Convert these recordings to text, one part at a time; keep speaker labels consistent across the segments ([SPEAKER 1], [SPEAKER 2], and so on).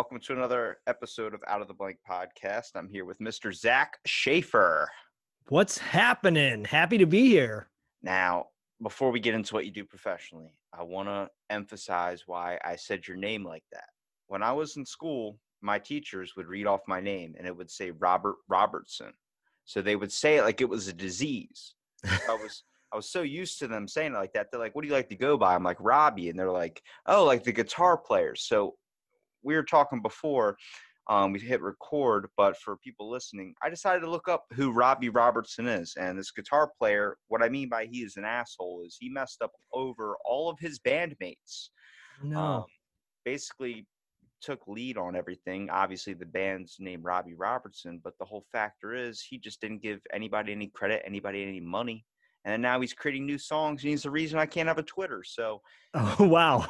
[SPEAKER 1] Welcome to another episode of Out of the Blank podcast. I'm here with Mr. Zak Shaffer.
[SPEAKER 2] What's happening? Happy to be here.
[SPEAKER 1] Now, before we get into what you do professionally, I want to emphasize why I said your name like that. When I was in school, my teachers would read off my name and it would say Robert Robertson. So they would say it like it was a disease. I was I was so used to them saying it like that. They're like, "What do you like to go by?" I'm like Robbie, and they're like, "Oh, like the guitar player." So we were talking before um, we hit record, but for people listening, I decided to look up who Robbie Robertson is. And this guitar player, what I mean by he is an asshole is he messed up over all of his bandmates.
[SPEAKER 2] No.
[SPEAKER 1] Um, basically took lead on everything. Obviously, the band's named Robbie Robertson, but the whole factor is he just didn't give anybody any credit, anybody any money. And now he's creating new songs, and he's the reason I can't have a Twitter. So
[SPEAKER 2] oh wow.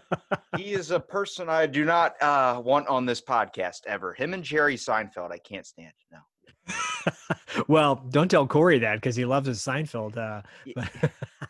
[SPEAKER 1] he is a person I do not uh, want on this podcast ever. Him and Jerry Seinfeld, I can't stand. No,
[SPEAKER 2] well, don't tell Corey that because he loves his Seinfeld. Uh,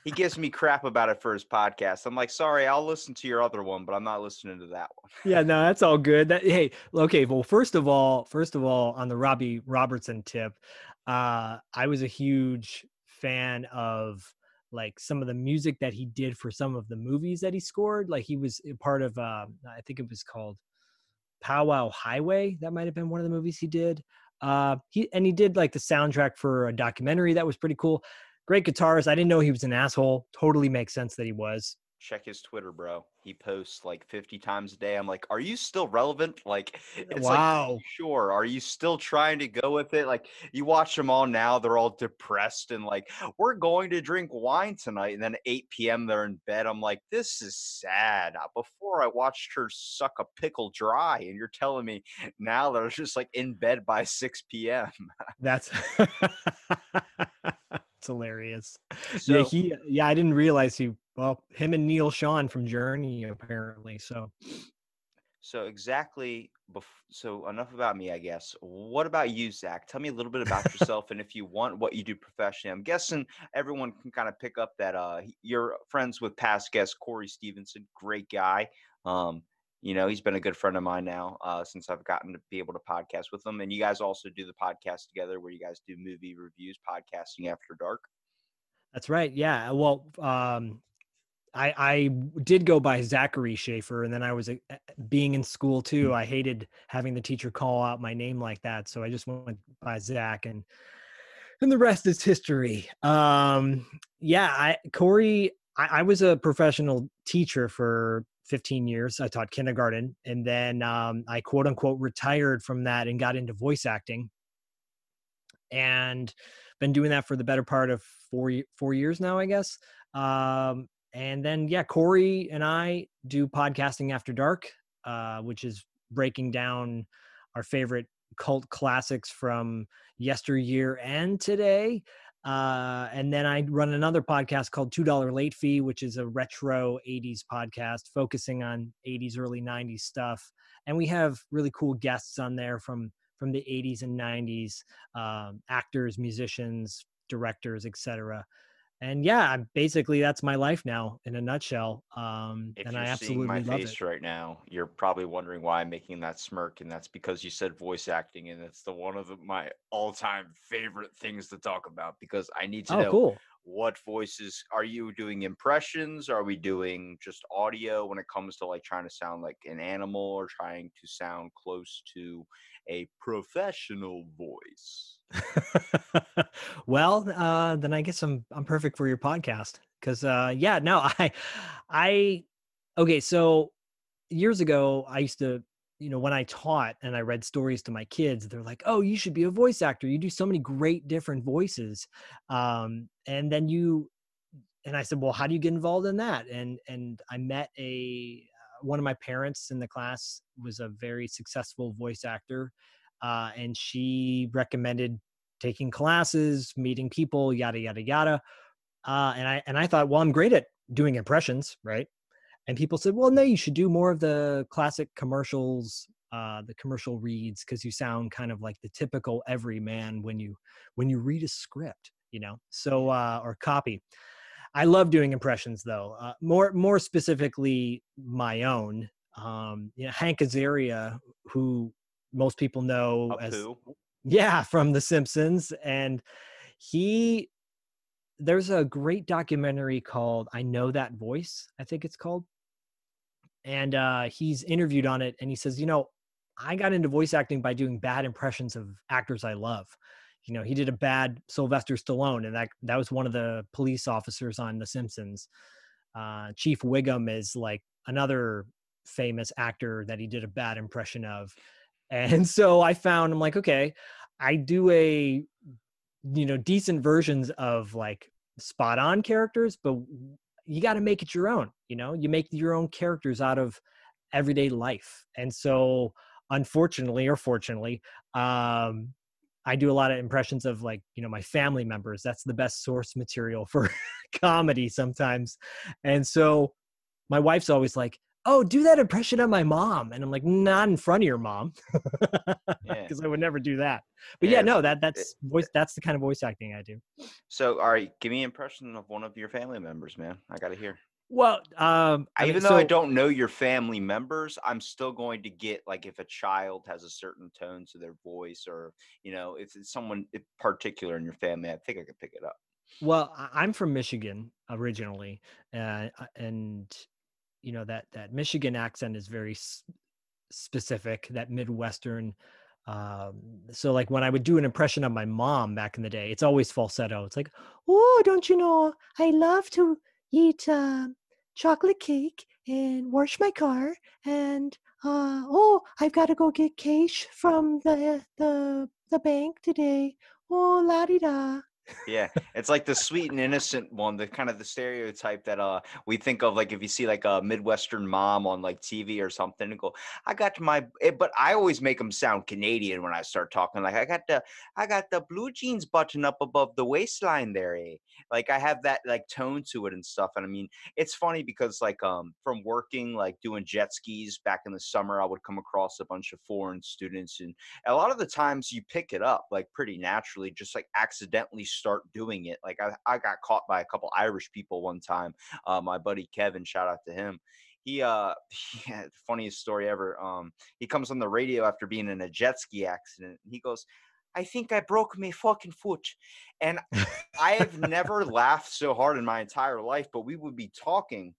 [SPEAKER 1] he gives me crap about it for his podcast. I'm like, sorry, I'll listen to your other one, but I'm not listening to that one.
[SPEAKER 2] yeah, no, that's all good. That, hey, okay. Well, first of all, first of all, on the Robbie Robertson tip, uh, I was a huge fan of like some of the music that he did for some of the movies that he scored. Like he was part of, uh, I think it was called Powwow Highway. That might have been one of the movies he did. Uh, he and he did like the soundtrack for a documentary that was pretty cool. Great guitarist. I didn't know he was an asshole. Totally makes sense that he was.
[SPEAKER 1] Check his Twitter, bro. He posts like 50 times a day. I'm like, are you still relevant? Like, it's like,
[SPEAKER 2] wow.
[SPEAKER 1] sure. Are you still trying to go with it? Like, you watch them all now, they're all depressed and like, we're going to drink wine tonight. And then 8 p.m., they're in bed. I'm like, this is sad. Uh, Before I watched her suck a pickle dry, and you're telling me now they're just like in bed by 6 p.m.
[SPEAKER 2] That's it's hilarious.
[SPEAKER 1] So,
[SPEAKER 2] yeah, he yeah, I didn't realize he well, him and Neal Schon from Journey apparently. So
[SPEAKER 1] so exactly. Bef- so enough about me, I guess. What about you, Zak? Tell me a little bit about yourself, and if you want, what you do professionally. I'm guessing everyone can kind of pick up that uh, you're friends with past guest Corey Stevenson, great guy. Um, you know, he's been a good friend of mine now uh, since I've gotten to be able to podcast with him. And you guys also do the podcast together, where you guys do movie reviews, podcasting after dark.
[SPEAKER 2] that's right. Yeah. Well, um I, I did go by Zachary Shaffer, and then I was uh, being in school too. I hated having the teacher call out my name like that, so I just went by Zak, and and the rest is history. Um, yeah, I Corey, I, I was a professional teacher for 15 years. I taught kindergarten, and then um, I quote unquote retired from that and got into voice acting, and been doing that for the better part of four four years now, I guess. Um, and then yeah, Corey and I do podcasting after dark, uh, which is breaking down our favorite cult classics from yesteryear and today. Uh, and then I run another podcast called Two Dollar Late Fee, which is a retro '80s podcast focusing on '80s, early '90s stuff. And we have really cool guests on there from from the '80s and '90s, um, actors, musicians, directors, etc. And yeah, I'm- basically that's my life now in a nutshell. Um,
[SPEAKER 1] If
[SPEAKER 2] and
[SPEAKER 1] you're
[SPEAKER 2] I
[SPEAKER 1] seeing
[SPEAKER 2] absolutely
[SPEAKER 1] my
[SPEAKER 2] love
[SPEAKER 1] face
[SPEAKER 2] it.
[SPEAKER 1] right now, you're probably wondering why I'm making that smirk, and that's because you said voice acting, and it's the one of the, my all-time favorite things to talk about because I need to
[SPEAKER 2] Oh,
[SPEAKER 1] know
[SPEAKER 2] cool.
[SPEAKER 1] what voices are you doing impressions? Are we doing just audio when it comes to like trying to sound like an animal or trying to sound close to a professional voice?
[SPEAKER 2] well, uh, then I guess I'm I'm perfect for your podcast because uh, yeah, no, I I okay. So years ago, I used to you know when I taught and I read stories to my kids, they're like, "Oh, you should be a voice actor. You do so many great different voices." Um, and then you and I said, "Well, how do you get involved in that?" And and I met a uh, one of my parents in the class was a very successful voice actor uh, and she recommended taking classes, meeting people, yada yada yada. Uh, and I and I thought, well, I'm great at doing impressions, right? And people said, well, no, you should do more of the classic commercials, uh, the commercial reads, because you sound kind of like the typical everyman when you when you read a script, you know. So uh, or copy. I love doing impressions though. Uh, more more specifically, my own. Um, you know, Hank Azaria, who most people know
[SPEAKER 1] Up
[SPEAKER 2] as
[SPEAKER 1] who?
[SPEAKER 2] yeah from The Simpsons, and he there's a great documentary called I Know That Voice, I think it's called. And uh, he's interviewed on it, and he says, you know, I got into voice acting by doing bad impressions of actors I love. You know, he did a bad Sylvester Stallone, and that that was one of the police officers on The Simpsons. Uh, Chief Wiggum is like another famous actor that he did a bad impression of. And so I found I'm like, okay, I do a you know decent versions of like spot on characters, but you got to make it your own. You know, you make your own characters out of everyday life. And so, unfortunately or fortunately, um, I do a lot of impressions of like, you know, my family members. That's the best source material for comedy sometimes. And so my wife's always like, oh, do that impression of my mom. And I'm like, not in front of your mom.
[SPEAKER 1] Yeah.
[SPEAKER 2] Because I would never do that. But
[SPEAKER 1] Yeah,
[SPEAKER 2] yeah, no, that that's voice that's the kind of voice acting I do.
[SPEAKER 1] So, all right, give me an impression of one of your family members, man. I got to hear.
[SPEAKER 2] Well, um, I mean,
[SPEAKER 1] Even though I don't know your family members, I'm still going to get like if a child has a certain tone to their voice, or you know, if it's someone in particular in your family, I think I could pick it up.
[SPEAKER 2] Well, I'm from Michigan originally, uh, uh, and you know that that Michigan accent is very s- specific. That Midwestern. Um, so, like when I would do an impression of my mom back in the day, it's always falsetto. It's like, "Oh, don't you know? I love to eat uh, chocolate cake and wash my car, and uh, oh, I've got to go get cash from the the the bank today. Oh, la di da."
[SPEAKER 1] Yeah, it's like the sweet and innocent one, the kind of the stereotype that uh we think of like if you see like a Midwestern mom on like TV or something and go, I got my eh, but I always make them sound Canadian when I start talking. Like I got the I got the blue jeans button up above the waistline there, eh? Like I have that like tone to it and stuff. And I mean, it's funny because like um from working like doing jet skis back in the summer, I would come across a bunch of foreign students and a lot of the times you pick it up like pretty naturally just like accidentally start doing it like i, I got caught by a couple irish people one time uh, my buddy kevin shout out to him. He uh he had the funniest story ever um he comes on the radio after being in a jet ski accident and he goes i think i broke my fucking foot and i have never laughed so hard in my entire life but we would be talking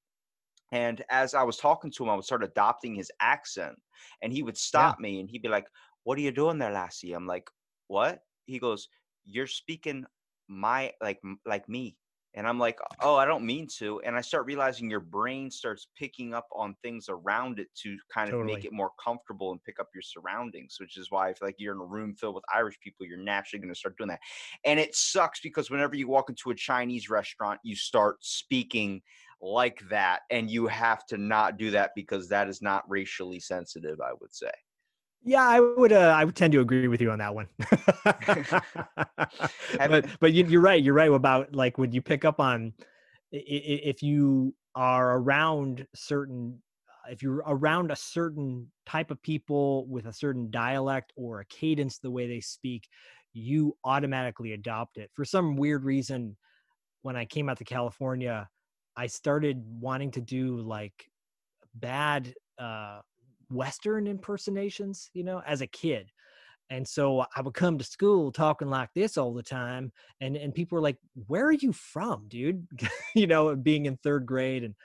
[SPEAKER 1] and as i was talking to him i would start adopting his accent and he would stop me and he'd be like what are you doing there lassie? I'm like what? He goes you're speaking my like like me and i'm like oh i don't mean to and i start realizing your brain starts picking up on things around it to kind of make it more comfortable and pick up your surroundings which is why if like you're in a room filled with irish people you're naturally going to start doing that and it sucks because whenever you walk into a chinese restaurant you start speaking like that and you have to not do that because that is not racially sensitive i would say
[SPEAKER 2] Yeah, I would. Uh, I would tend to agree with you on that one. but but you, you're right. You're right about like when you pick up on if you are around certain if you're around a certain type of people with a certain dialect or a cadence the way they speak you automatically adopt it for some weird reason when i came out to california i started wanting to do like bad uh western impersonations you know as a kid and so i would come to school talking like this all the time and and people were like where are you from dude you know being in third grade and,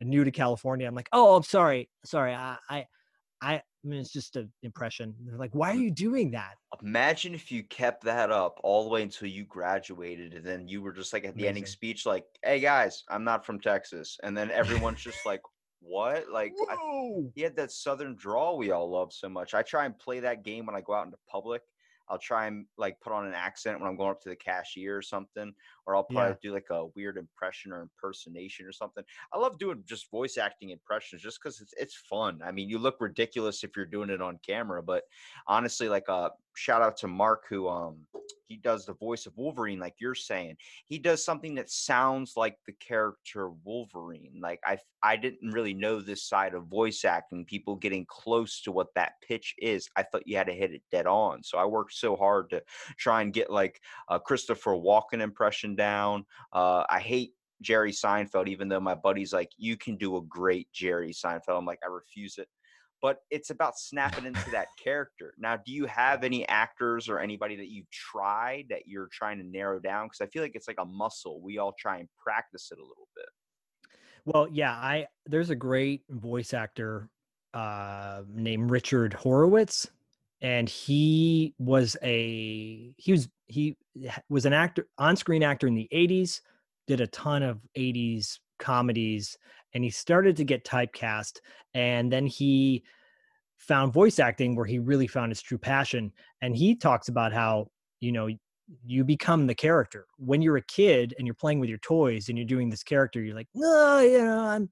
[SPEAKER 2] and new to california i'm like oh i'm sorry sorry i i i I mean, it's just an impression. They're like, why are you doing that?
[SPEAKER 1] Imagine if you kept that up all the way until you graduated, and then you were just like at the ending speech, like, "Hey guys, I'm not from Texas," and then everyone's just like, "What?" Like, I, he had that southern drawl we all love so much. I try and play that game when I go out into public. I'll try and like put on an accent when I'm going up to the cashier or something, or I'll
[SPEAKER 2] Yeah.
[SPEAKER 1] probably do like a weird impression or impersonation or something. I love doing just voice acting impressions just because it's it's fun. I mean, you look ridiculous if you're doing it on camera, but honestly, like uh shout out to Mark who um he does the voice of Wolverine, like you're saying. He does something that sounds like the character Wolverine. Like I I didn't really know this side of voice acting, people getting close to what that pitch is. I thought you had to hit it dead on. So I worked so hard to try and get like a Christopher Walken impression down. Uh I hate Jerry Seinfeld, even though my buddy's like, you can do a great Jerry Seinfeld. I'm like, I refuse it but it's about snapping into that character. Now, do you have any actors or anybody that you've tried that you're trying to narrow down? Because I feel like it's like a muscle. We all try and practice it a little bit.
[SPEAKER 2] Well, yeah, I there's a great voice actor uh named Richard Horvitz and he was a he was he was an actor on-screen actor in the 80s, did a ton of 80s comedies and he started to get typecast and then he found voice acting where he really found his true passion and he talks about how, you know, you become the character. When you're a kid and you're playing with your toys and you're doing this character you're like no you know i'm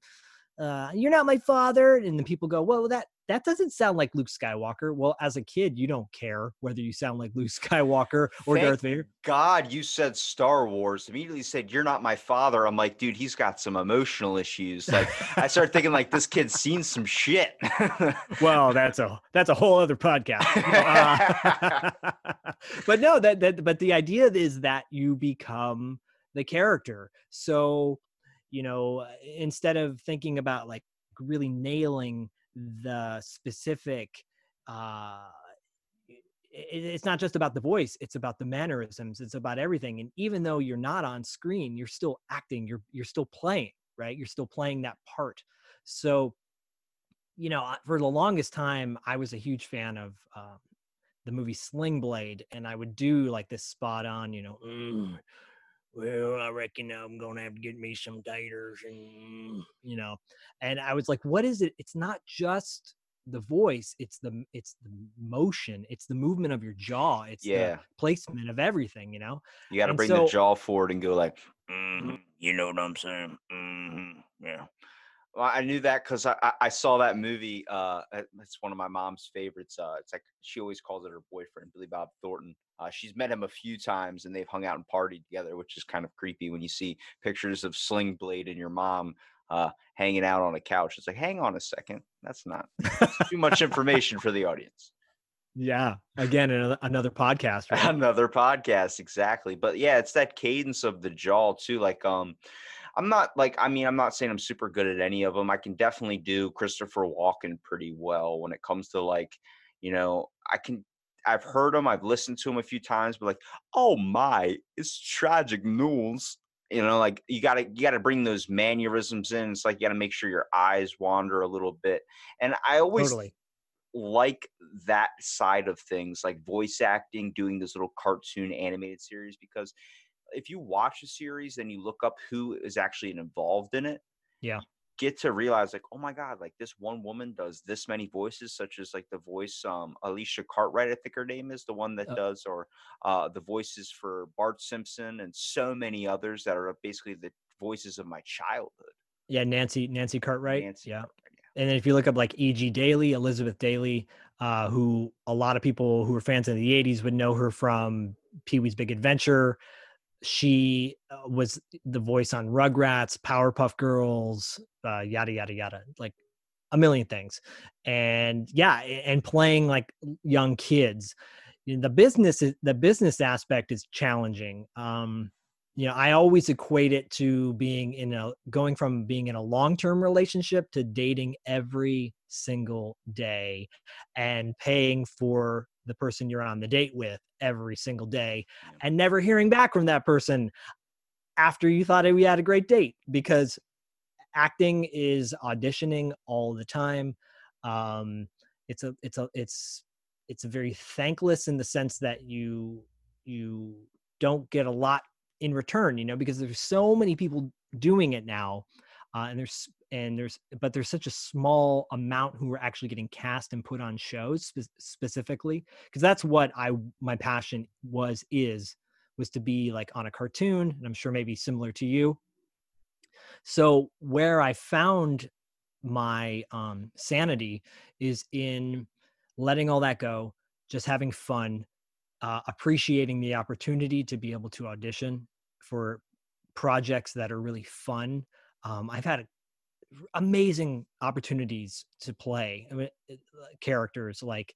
[SPEAKER 2] uh, you're not my father and then people go well that that doesn't sound like luke skywalker well as a kid you don't care whether you sound like luke skywalker or
[SPEAKER 1] Thank
[SPEAKER 2] darth vader
[SPEAKER 1] God, you said Star Wars. Immediately said, You're not my father. I'm like, dude, he's got some emotional issues. Like, I started thinking, like, this kid's seen some shit.
[SPEAKER 2] well that's a that's a whole other podcast Uh, but no that that but the idea is that you become the character so you know instead of thinking about like really nailing the specific uh it, it's not just about the voice it's about the mannerisms it's about everything and even though you're not on screen you're still acting you're you're still playing right? You're still playing that part. So you know for the longest time i was a huge fan of um, the movie sling blade and i would do like this spot on you know "Mm, well i reckon i'm gonna have to get me some taters and mm," you know and i was like what is it it's not just the voice it's the it's the motion it's the movement of your jaw it's
[SPEAKER 1] Yeah.
[SPEAKER 2] the placement of everything you know
[SPEAKER 1] you got to bring
[SPEAKER 2] so-
[SPEAKER 1] the jaw forward and go, like, "Mhm, You know what I'm saying? hmm Yeah. Well, I knew that because I, I saw that movie. Uh, it's one of my mom's favorites. Uh, it's like she always calls it her boyfriend, Billy Bob Thornton. Uh, she's met him a few times, and they've hung out and partied together, which is kind of creepy when you see pictures of Sling Blade and your mom uh, hanging out on a couch. It's like, hang on a second, that's not that's too much information for the audience.
[SPEAKER 2] yeah again another, another podcast right?
[SPEAKER 1] another podcast exactly but yeah it's that cadence of the jaw too like um i'm not like i mean i'm not saying i'm super good at any of them i can definitely do christopher walken pretty well when it comes to like you know i can i've heard him i've listened to him a few times but like oh my it's tragic news. You know like you gotta you gotta bring those mannerisms in it's like you gotta make sure your eyes wander a little bit and i always
[SPEAKER 2] totally.
[SPEAKER 1] like that side of things, like voice acting, doing this little cartoon animated series, because if you watch a series and you look up who is actually involved in it,
[SPEAKER 2] Yeah.
[SPEAKER 1] get to realize like, oh my god, like this one woman does this many voices, such as like the voice um Alicia Cartwright, I think her name is the one that
[SPEAKER 2] Uh,
[SPEAKER 1] does, or uh the voices for Bart Simpson and so many others that are basically the voices of my childhood.
[SPEAKER 2] yeah nancy nancy cartwright
[SPEAKER 1] Nancy
[SPEAKER 2] yeah
[SPEAKER 1] Cartwright,
[SPEAKER 2] and then if you look up like E.G. Daily, Elizabeth Daily, uh, who a lot of people who were fans in the 80s would know her from Pee Wee's Big Adventure. She uh, was the voice on Rugrats, Powerpuff Girls, uh, yada, yada, yada, like a million things. And yeah, and playing like young kids. The business, the business aspect is challenging. Um, you know i always equate it to being in a going from being in a long-term relationship to dating every single day and paying for the person you're on the date with every single day and never hearing back from that person after you thought we had a great date because acting is auditioning all the time. Um it's a it's a it's it's a very thankless in the sense that you you don't get a lot in return you know because there's so many people doing it now uh, and there's and there's but there's such a small amount who are actually getting cast and put on shows spe- specifically because that's what i my passion was is was to be like on a cartoon and i'm sure maybe similar to you. So where i found my um sanity is in letting all that go just having fun uh, appreciating the opportunity to be able to audition for projects that are really fun. Um, i've had amazing opportunities to play I mean, characters like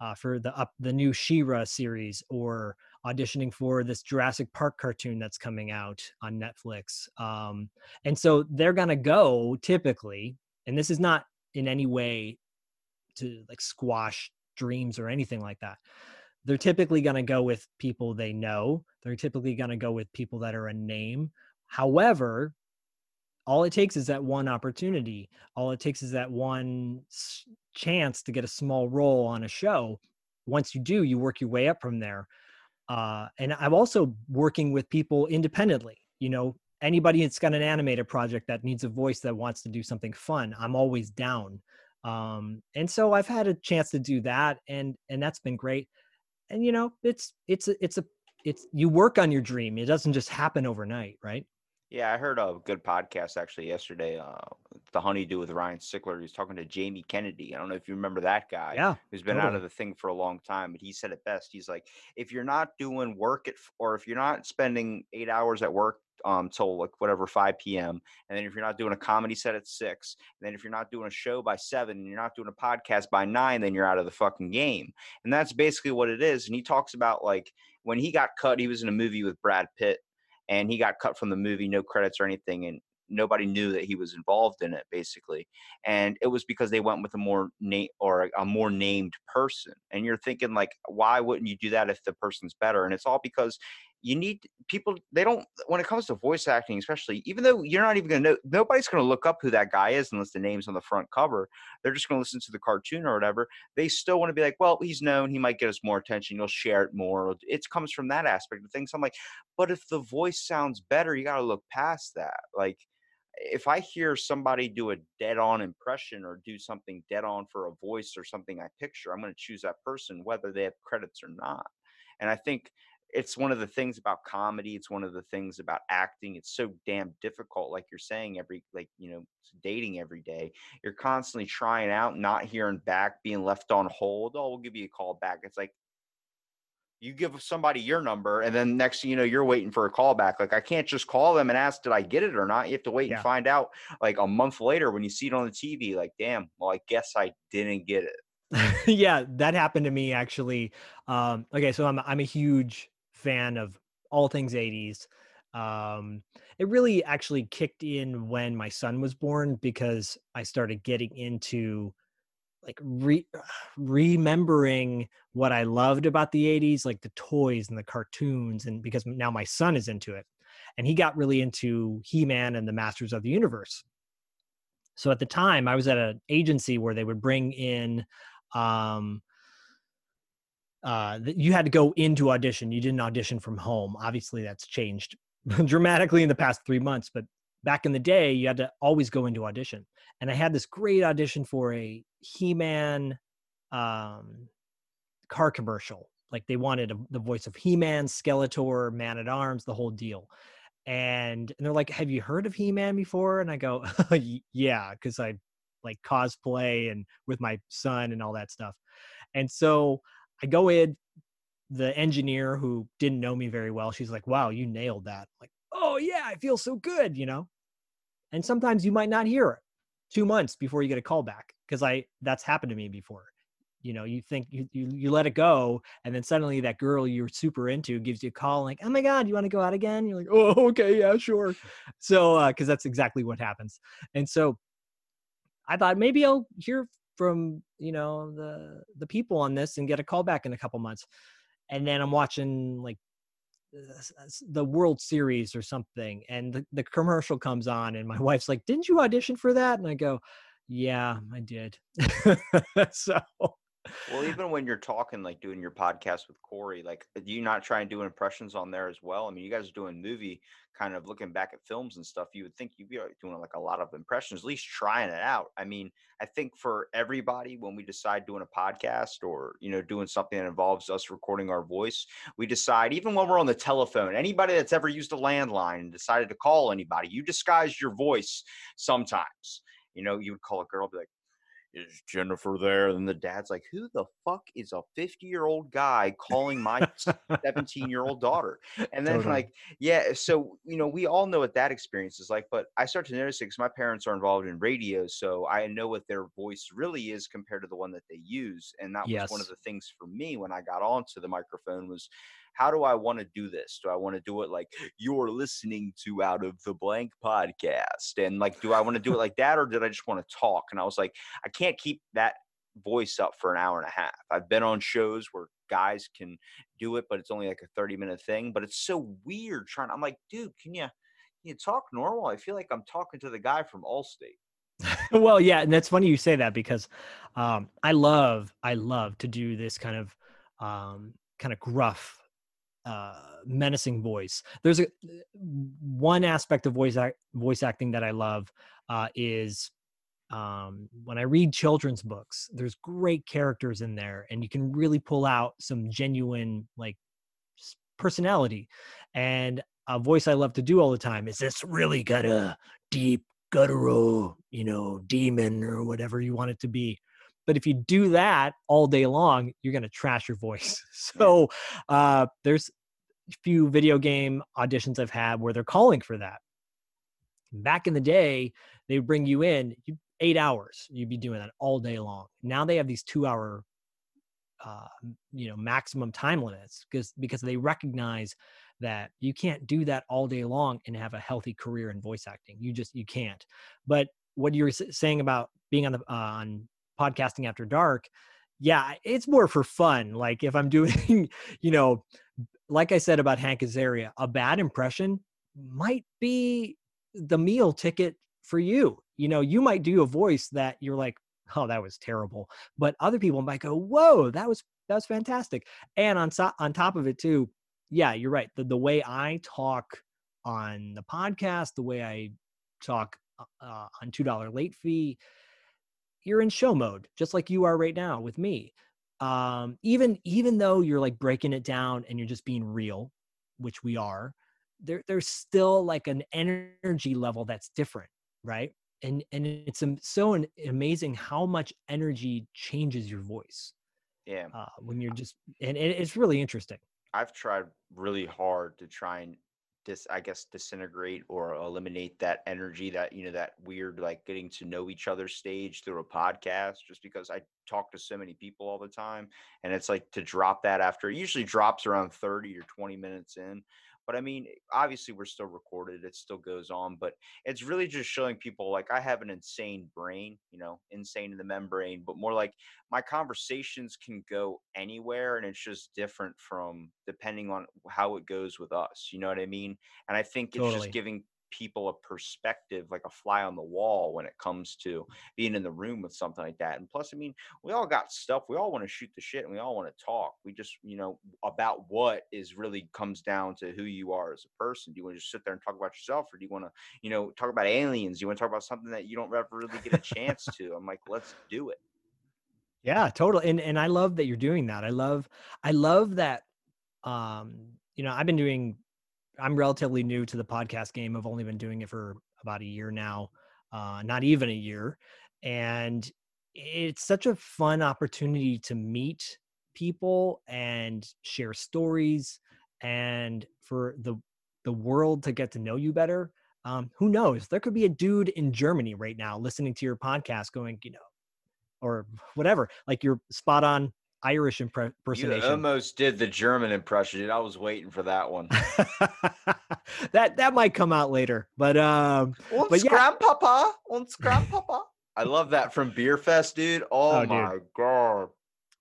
[SPEAKER 2] uh, for the up the new She-Ra series or auditioning for this Jurassic Park cartoon that's coming out on Netflix. Um, and so they're gonna go typically, and this is not in any way to like squash dreams or anything like that. They're typically gonna go with people they know. They're typically gonna go with people that are a name. However, all it takes is that one opportunity. All it takes is that one chance to get a small role on a show. Once you do you work your way up from there. Uh, and i'm also working with people independently. You know anybody that's got an animated project that needs a voice that wants to do something fun i'm always down. Um, and so i've had a chance to do that and and that's been great. And you know it's it's a, it's a it's you work on your dream. It doesn't just happen overnight right
[SPEAKER 1] yeah, I heard a good podcast actually yesterday. Uh, the Honeydew with Ryan Sickler. He's talking to Jamie Kennedy. I don't know if you remember that guy.
[SPEAKER 2] Yeah,
[SPEAKER 1] who's been
[SPEAKER 2] totally.
[SPEAKER 1] out of the thing for a long time, but he said it best. He's like, if you're not doing work at, or if you're not spending eight hours at work um till like whatever 5 p.m. and then if you're not doing a comedy set at six, and then if you're not doing a show by seven, and you're not doing a podcast by nine, then you're out of the fucking game. And that's basically what it is. And he talks about like when he got cut, he was in a movie with Brad Pitt and he got cut from the movie, no credits or anything, and nobody knew that he was involved in it basically. And it was because they went with a more name or a, more named person. And you're thinking like why wouldn't you do that if the person's better? And it's all because you need people they don't when it comes to voice acting especially even though you're not even going to know nobody's going to look up who that guy is unless the name's on the front cover they're just going to listen to the cartoon or whatever they still want to be like well he's known he might get us more attention you'll share it more it comes from that aspect of things i'm like but if the voice sounds better you got to look past that like if I hear somebody do a dead on impression or do something dead on for a voice or something I picture, I'm going to choose that person whether they have credits or not. And I think it's one of the things about comedy it's one of the things about acting it's so damn difficult like you're saying every like you know dating every day you're constantly trying out not hearing back being left on hold oh we'll give you a call back. It's like you give somebody your number and then next thing you know you're waiting for a call back like i can't just call them and ask did i get it or not? You have to wait yeah. and find out like a month later when you see it on the tv like damn well i guess i didn't get it.
[SPEAKER 2] Yeah that happened to me actually um okay so i'm i'm a huge fan of all things 80s. Um, it really actually kicked in when my son was born because I started getting into like re- remembering what I loved about the 80s, like the toys and the cartoons, and because now my son is into it. And he got really into He Man and the Masters of the Universe. So at the time, I was at an agency where they would bring in um, uh, you had to go into audition. You didn't audition from home. Obviously, that's changed dramatically in the past three months. But back in the day, you had to always go into audition. And I had this great audition for a He-Man um, car commercial. Like they wanted a, the voice of He-Man, Skeletor, Man at Arms, the whole deal. And, and they're like, "Have you heard of He-Man before?" And I go, "Yeah," because I like cosplay and with my son and all that stuff. And so I go in, the engineer who didn't know me very well, she's like, wow, you nailed that. I'm like, oh yeah, I feel so good, you know? And sometimes you might not hear it two months before you get a call back because I that's happened to me before. You know, you think you, you you let it go, and then suddenly that girl you're super into gives you a call like, "Oh my god, you want to go out again?" You're like, "Oh, okay, yeah, sure." So, because uh, that's exactly what happens. And so, I thought maybe I'll hear from you know the the people on this and get a call back in a couple months. And then i'm watching like the world series or something and the, the commercial comes on and my wife's like didn't you audition for that? And i go yeah i did. So
[SPEAKER 1] Well, even when you're talking, like doing your podcast with Corey, like, uh, do you not try and do impressions on there as well? I mean, you guys are doing movie kind of looking back at films and stuff. You would think you'd be doing like a lot of impressions, at least trying it out. I mean, I think for everybody, when we decide doing a podcast or, you know, doing something that involves us recording our voice, we decide, even when we're on the telephone, anybody that's ever used a landline and decided to call anybody, you disguise your voice sometimes. You know, you would call a girl, be like, is Jennifer there? And the dad's like, who the fuck is a 50 year old guy calling my 17 year old daughter? And then,
[SPEAKER 2] Totally.
[SPEAKER 1] like, yeah, so, you know, we all know what that experience is like, but I start to notice it because my parents are involved in radio. So I know what their voice really is compared to the one that they use. And that was one of the things for me when I got onto the microphone was, how do I want to do this? Do I want to do it like you're listening to out of the blank podcast? And like, do I want to do it like that or did I just want to talk? And I was like, I can't keep that voice up for an hour and a half. I've been on shows where guys can do it, but it's only like a 30 minute thing. But it's so weird trying. I'm like, dude, can you can you talk normal? I feel like I'm talking to the guy from Allstate.
[SPEAKER 2] well, yeah, and that's funny you say that because um, I love, I love to do this kind of, um, kind of gruff, uh, menacing voice. There's a one aspect of voice act, voice acting that I love uh, is um, when I read children's books. There's great characters in there, and you can really pull out some genuine like personality. And a voice I love to do all the time is this really got a deep guttural, you know, demon or whatever you want it to be. But if you do that all day long, you're going to trash your voice. So uh, there's few video game auditions I've had where they're calling for that. Back in the day, they bring you in eight hours. You'd be doing that all day long. Now they have these two hour, uh, you know, maximum time limits because because they recognize that you can't do that all day long and have a healthy career in voice acting. You just you can't. But what you're saying about being on the uh, on podcasting after dark, yeah, it's more for fun. Like if I'm doing, you know, like I said about Hank Azaria, a bad impression might be the meal ticket for you. You know, you might do a voice that you're like, oh, that was terrible, but other people might go, whoa, that was that was fantastic. And on so- on top of it too, yeah, you're right. The the way I talk on the podcast, the way I talk uh, uh, on two dollar late fee, you're in show mode, just like you are right now with me. Um, even even though you're like breaking it down and you're just being real, which we are, there there's still like an energy level that's different, right? And and it's so amazing how much energy changes your voice
[SPEAKER 1] Yeah.
[SPEAKER 2] uh, when you're just and it, it's really interesting.
[SPEAKER 1] I've tried really hard to try and dis I guess disintegrate or eliminate that energy that you know that weird like getting to know each other stage through a podcast just because I talk to so many people all the time and it's like to drop that after it usually drops around 30 or 20 minutes in but I mean obviously we're still recorded it still goes on but it's really just showing people like I have an insane brain you know insane in the membrane but more like my conversations can go anywhere and it's just different from depending on how it goes with us you know what i mean and i think it's
[SPEAKER 2] Totally.
[SPEAKER 1] just giving people a perspective like a fly on the wall when it comes to being in the room with something like that. And plus i mean we all got stuff we all want to shoot the shit and we all want to talk. We just you know about what is really comes down to who you are as a person. Do you want to just sit there and talk about yourself or do you want to you know talk about aliens? Do you want to talk about something that you don't ever really get a chance to? I'm like let's do it.
[SPEAKER 2] Yeah, totally. And and I love that you're doing that. I love I love that um you know, I've been doing I'm relatively new to the podcast game. I've only been doing it for about a year now. Uh not even a year. And it's such a fun opportunity to meet people and share stories and for the the world to get to know you better. Um, who knows? There could be a dude in Germany right now listening to your podcast going, you know, or whatever, like you're spot on Irish impre-
[SPEAKER 1] You
[SPEAKER 2] impersonation.
[SPEAKER 1] almost did the German impression. dude. I was waiting for that one.
[SPEAKER 2] that that might come out later, but um,
[SPEAKER 1] Und
[SPEAKER 2] But yeah.
[SPEAKER 1] grandpapa, und grandpapa. I love that from Beer Fest, dude. Oh,
[SPEAKER 2] Oh, dude.
[SPEAKER 1] my god.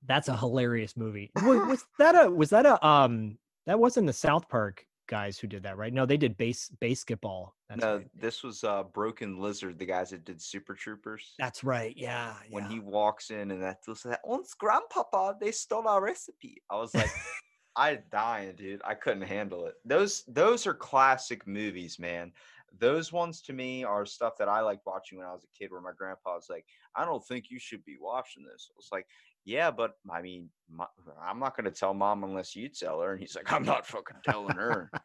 [SPEAKER 2] that's a hilarious movie. Was, was that a was that a um that wasn't the South Park guys who did that, right? No, they did base basketball. That's
[SPEAKER 1] no,
[SPEAKER 2] right.
[SPEAKER 1] this was uh, Broken Lizard, the guys that did Super Troopers.
[SPEAKER 2] That's right. Yeah.
[SPEAKER 1] when
[SPEAKER 2] yeah.
[SPEAKER 1] he walks in and that was that once grandpapa they stole our recipe i was like i dying dude i couldn't handle it those those are classic movies man those ones to me are stuff that i liked watching when i was a kid where my grandpa was like i don't think you should be watching this i was like yeah but i mean my, i'm not going to tell mom unless you tell her and he's like i'm not fucking telling her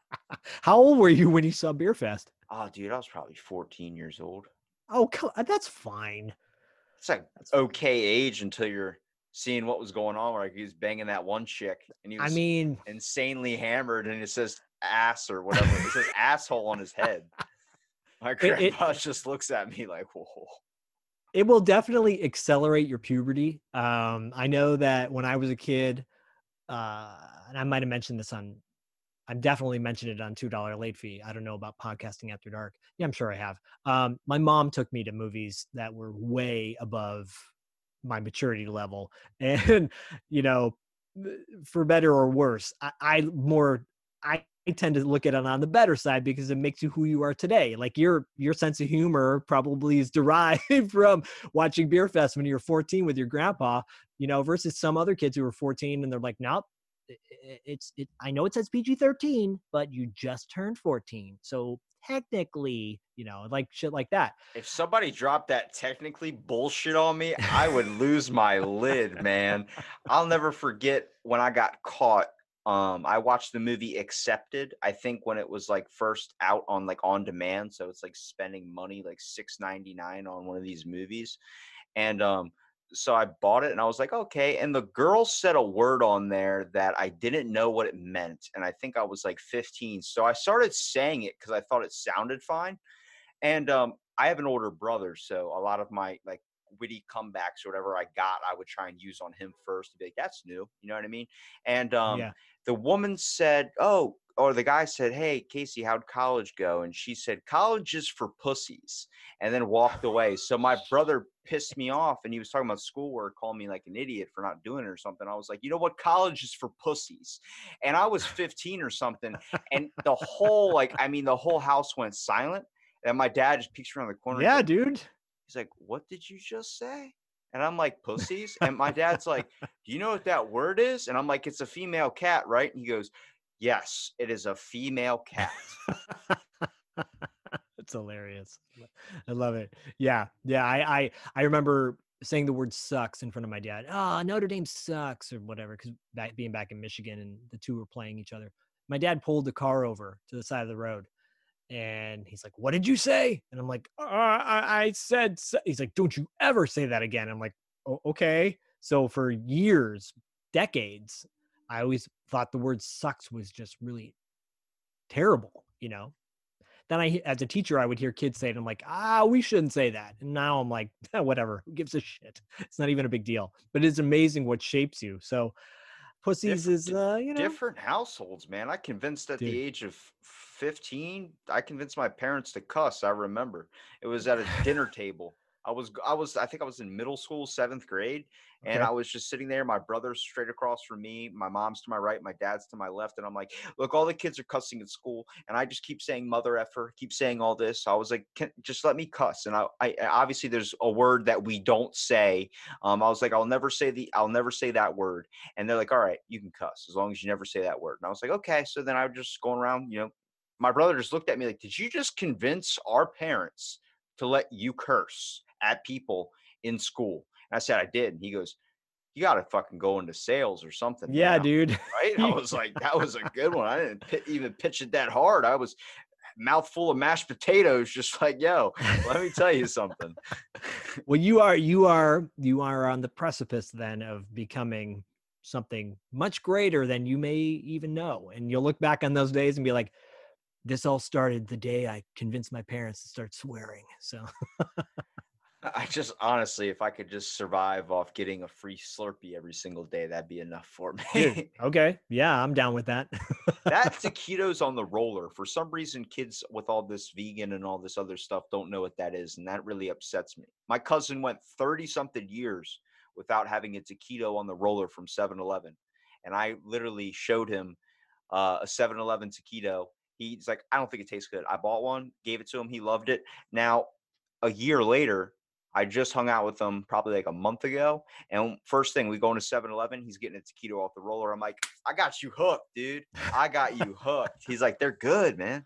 [SPEAKER 2] How old were you when you saw Beer Fest?
[SPEAKER 1] oh dude i was probably 14 years old
[SPEAKER 2] Oh, uh, that's fine.
[SPEAKER 1] it's like
[SPEAKER 2] That's fine.
[SPEAKER 1] okay age until you're seeing what was going on where like he was banging that one chick and he was
[SPEAKER 2] I mean,
[SPEAKER 1] insanely hammered and it says ass or whatever. It says asshole on his head. My
[SPEAKER 2] it-
[SPEAKER 1] grandpa just looks at me like, whoa.
[SPEAKER 2] it will definitely accelerate your puberty. Um, I know that when I was a kid, uh, and I might have mentioned this on, I've definitely mentioned it on two dollar late fee. I don't know about podcasting after dark. Yeah, I'm sure I have. Um, my mom took me to movies that were way above my maturity level, and you know, for better or worse, I, I more I tend to look at it on the better side because it makes you who you are today. Like your your sense of humor probably is derived from watching Beer Fest when you were 14 with your grandpa, you know, versus some other kids who were 14 and they're like, nope, i- i- it's it. I know it says PG-13, but you just turned 14, so technically, you know, like shit like that.
[SPEAKER 1] If somebody dropped that technically bullshit on me, I would lose my lid, man. I'll never forget when I got caught. Um, I watched the movie Accepted. I think when it was like first out on like on demand, so it's like spending money like six ninety nine on one of these movies, and um, so I bought it and I was like, okay. And the girl said a word on there that I didn't know what it meant, and I think I was like fifteen, so I started saying it because I thought it sounded fine, and um, I have an older brother, so a lot of my like witty comebacks or whatever I got, I would try and use on him first to be like, that's new. You know what I mean? And um,
[SPEAKER 2] Yeah.
[SPEAKER 1] the woman said, oh, or the guy said, hey, Casey, how'd college go? And she said, college is for pussies, and then walked away. So my brother pissed me off and he was talking about schoolwork, calling me like an idiot for not doing it or something. I was like, you know what? College is for pussies. And I was 15 or something. And the whole, like, I mean, the whole house went silent. And my dad just peeks around the corner.
[SPEAKER 2] Yeah,
[SPEAKER 1] goes-
[SPEAKER 2] dude.
[SPEAKER 1] He's like, "What did you just say?" And I'm like, "Pussies." And my dad's like, "Do you know what that word is?" And I'm like, "It's a female cat, right?" And he goes, "Yes, it is a female cat."
[SPEAKER 2] That's hilarious. I love it. Yeah. Yeah. I, I, I remember saying the word sucks in front of my dad. Oh, Notre Dame sucks or whatever. Cause back, being back in Michigan and the two were playing each other. My dad pulled the car over to the side of the road and he's like, what did you say? And I'm like, uh, I, said, su-" he's like, don't you ever say that again. I'm like, oh, okay. So for years, decades, I always thought the word sucks was just really terrible, you know? then I, as a teacher, I would hear kids say it. And I'm like, ah, we shouldn't say that. And now I'm like, whatever. Who gives a shit? It's not even a big deal. But it's amazing what shapes you. So, pussies
[SPEAKER 1] Different-
[SPEAKER 2] is, uh, you know,
[SPEAKER 1] Different households, man. I convinced at
[SPEAKER 2] Dude.
[SPEAKER 1] the age of 15, I convinced my parents to cuss. I remember it was at a dinner table. I was, I was, I think I was in middle school, seventh grade, and
[SPEAKER 2] Okay.
[SPEAKER 1] I was just sitting there. My brother's straight across from me. My mom's to my right. My dad's to my left. And I'm like, look, all the kids are cussing at school. And I just keep saying mother effer, keep saying all this. I was like, Can, just let me cuss. And I, I, I- obviously there's a word that we don't say. Um, I was like, I'll never say the, I'll never say that word. And they're like, all right, you can cuss as long as you never say that word. And I was like, okay. So then I was just going around, you know, my brother just looked at me like, did you just convince our parents to let you curse at people in school? And I said, I did. And he goes, you got to fucking go into sales or something.
[SPEAKER 2] yeah,
[SPEAKER 1] now."
[SPEAKER 2] dude.
[SPEAKER 1] right? I was like, that was a good one. I didn't pi- even pitch it that hard. I was mouthful of mashed potatoes, just like, yo, let me tell you something.
[SPEAKER 2] well, you are, you are, you are on the precipice then of becoming something much greater than you may even know. And you'll look back on those days and be like, this all started the day I convinced my parents to start swearing. So,
[SPEAKER 1] I just honestly, if I could just survive off getting a free Slurpee every single day, that'd be enough for me.
[SPEAKER 2] dude, okay. Yeah, I'm down with that.
[SPEAKER 1] that taquitos on the roller. For some reason, kids with all this vegan and all this other stuff don't know what that is, and that really upsets me. My cousin went 30 something years without having a taquito on the roller from 7 Eleven. And I literally showed him uh, a 7-Eleven taquito. He's like, I don't think it tastes good. I bought one, gave it to him. He loved it. Now, a year later, I just hung out with him probably like a month ago. And first thing, we go into 7 Eleven. He's getting a taquito off the roller. I'm like, I got you hooked, dude. I got you hooked. He's like, they're good, man.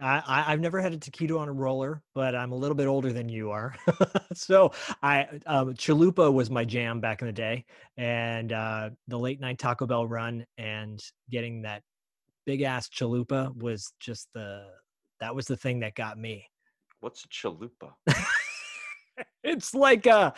[SPEAKER 2] I, I, have never had a taquito on a roller, but I'm a little bit older than you are. so I um, chalupa was my jam back in the day, and uh, the late night Taco Bell run and getting that big ass chalupa was just the that was the thing that got me.
[SPEAKER 1] What's a chalupa?
[SPEAKER 2] it's like a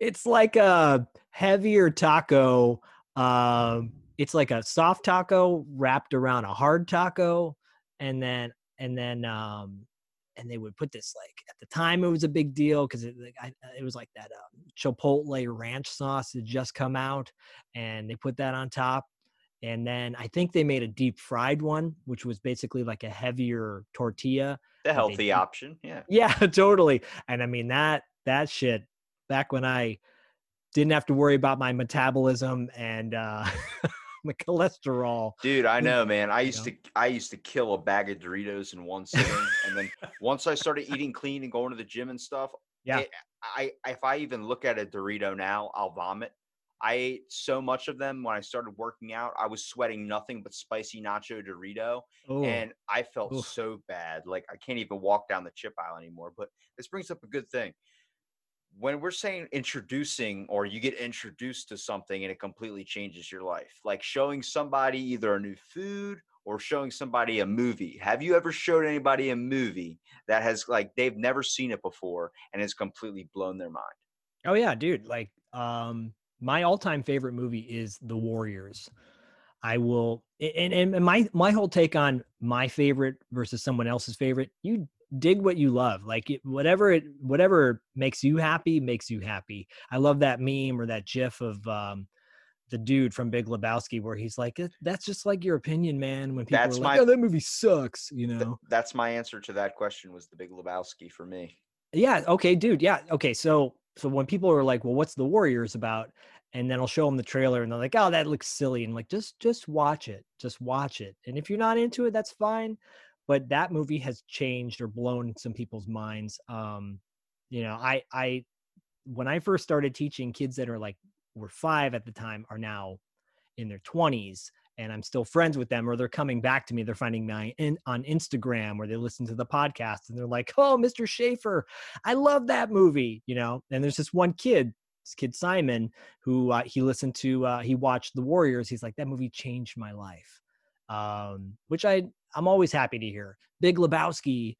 [SPEAKER 2] it's like a heavier taco. Um, it's like a soft taco wrapped around a hard taco, and then and then um, and they would put this like at the time it was a big deal because it, like, it was like that um, chipotle ranch sauce had just come out and they put that on top and then i think they made a deep fried one which was basically like a heavier tortilla
[SPEAKER 1] the healthy option yeah
[SPEAKER 2] yeah totally and i mean that that shit back when i didn't have to worry about my metabolism and uh my cholesterol.
[SPEAKER 1] Dude, I know, man. I used you know? to I used to kill a bag of Doritos in one sitting, and then once I started eating clean and going to the gym and stuff,
[SPEAKER 2] yeah,
[SPEAKER 1] it, I if I even look at a Dorito now, I'll vomit. I ate so much of them when I started working out. I was sweating nothing but spicy nacho Dorito, Ooh. and I felt so bad. Like I can't even walk down the chip aisle anymore. But this brings up a good thing when we're saying introducing or you get introduced to something and it completely changes your life, like showing somebody either a new food or showing somebody a movie. Have you ever showed anybody a movie that has like they've never seen it before and has completely blown their mind?
[SPEAKER 2] Oh yeah, dude. Like um my all-time favorite movie is The Warriors. I will and, and my my whole take on my favorite versus someone else's favorite, you dig what you love. Like it, whatever it whatever makes you happy makes you happy. I love that meme or that gif of um the dude from big lebowski where he's like that's just like your opinion man when people that's are like my, oh that movie sucks you know? th-
[SPEAKER 1] that's my answer to that question was the big lebowski for me.
[SPEAKER 2] Yeah okay dude yeah okay so so when people are like well what's the warriors about? and then i'll show them the trailer and they're like oh that looks silly. And like just just watch it just watch it. And if you're not into it that's fine but that movie has changed or blown some people's minds um you know i i when i first started teaching kids that are like were five at the time are now in their 20s and i'm still friends with them or they're coming back to me they're finding me on instagram or they listen to the podcast and they're like oh mr Shaffer i love that movie you know and there's this one kid this kid simon who uh, he listened to uh, he watched the warriors he's like that movie changed my life um, which I I'm always happy to hear. Big Lebowski.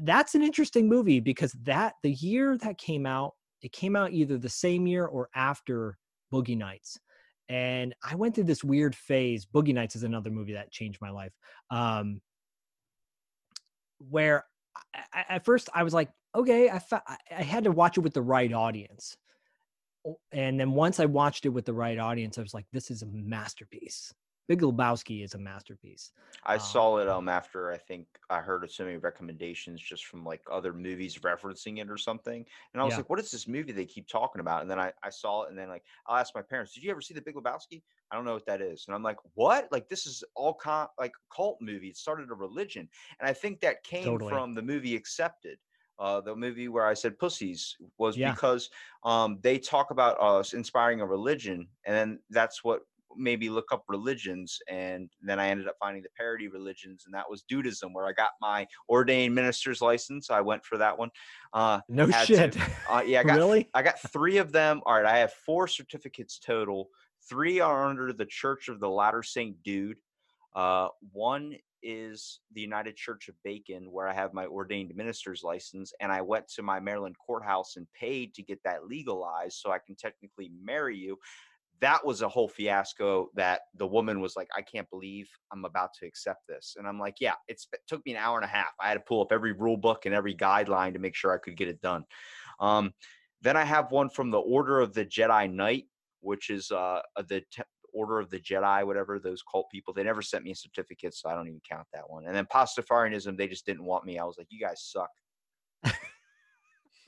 [SPEAKER 2] That's an interesting movie because that the year that came out, it came out either the same year or after Boogie Nights. And I went through this weird phase. Boogie Nights is another movie that changed my life. Um, where I, at first I was like, okay, I, fa- I had to watch it with the right audience. And then once I watched it with the right audience, I was like, this is a masterpiece. Big Lebowski is a masterpiece.
[SPEAKER 1] I um, saw it um after I think I heard so many recommendations just from like other movies referencing it or something. And I was yeah. like, what is this movie they keep talking about? And then I, I saw it and then like I'll ask my parents, Did you ever see the Big Lebowski? I don't know what that is. And I'm like, what? Like this is all con- like cult movie. It started a religion. And I think that came totally. from the movie Accepted. Uh, the movie where I said pussies was yeah. because um, they talk about us inspiring a religion, and then that's what maybe look up religions and then i ended up finding the parody religions and that was Dudeism where i got my ordained minister's license. I went for that one
[SPEAKER 2] uh no shit.
[SPEAKER 1] to, uh, yeah i got really? I got three of them. All right i have four certificates total. Three are under the church of the latter saint dude. Uh one is the United Church of Bacon, where I have my ordained minister's license. And I went to my Maryland courthouse and paid to get that legalized so I can technically marry you that was a whole fiasco that the woman was like i can't believe i'm about to accept this. And i'm like yeah it took me an hour and a half. I had to pull up every rule book and every guideline to make sure i could get it done. Um, then i have one from the order of the jedi knight which is uh, the te- order of the jedi whatever those cult people. They never sent me a certificate so i don't even count that one. And then pastafarianism they just didn't want me. I was like you guys suck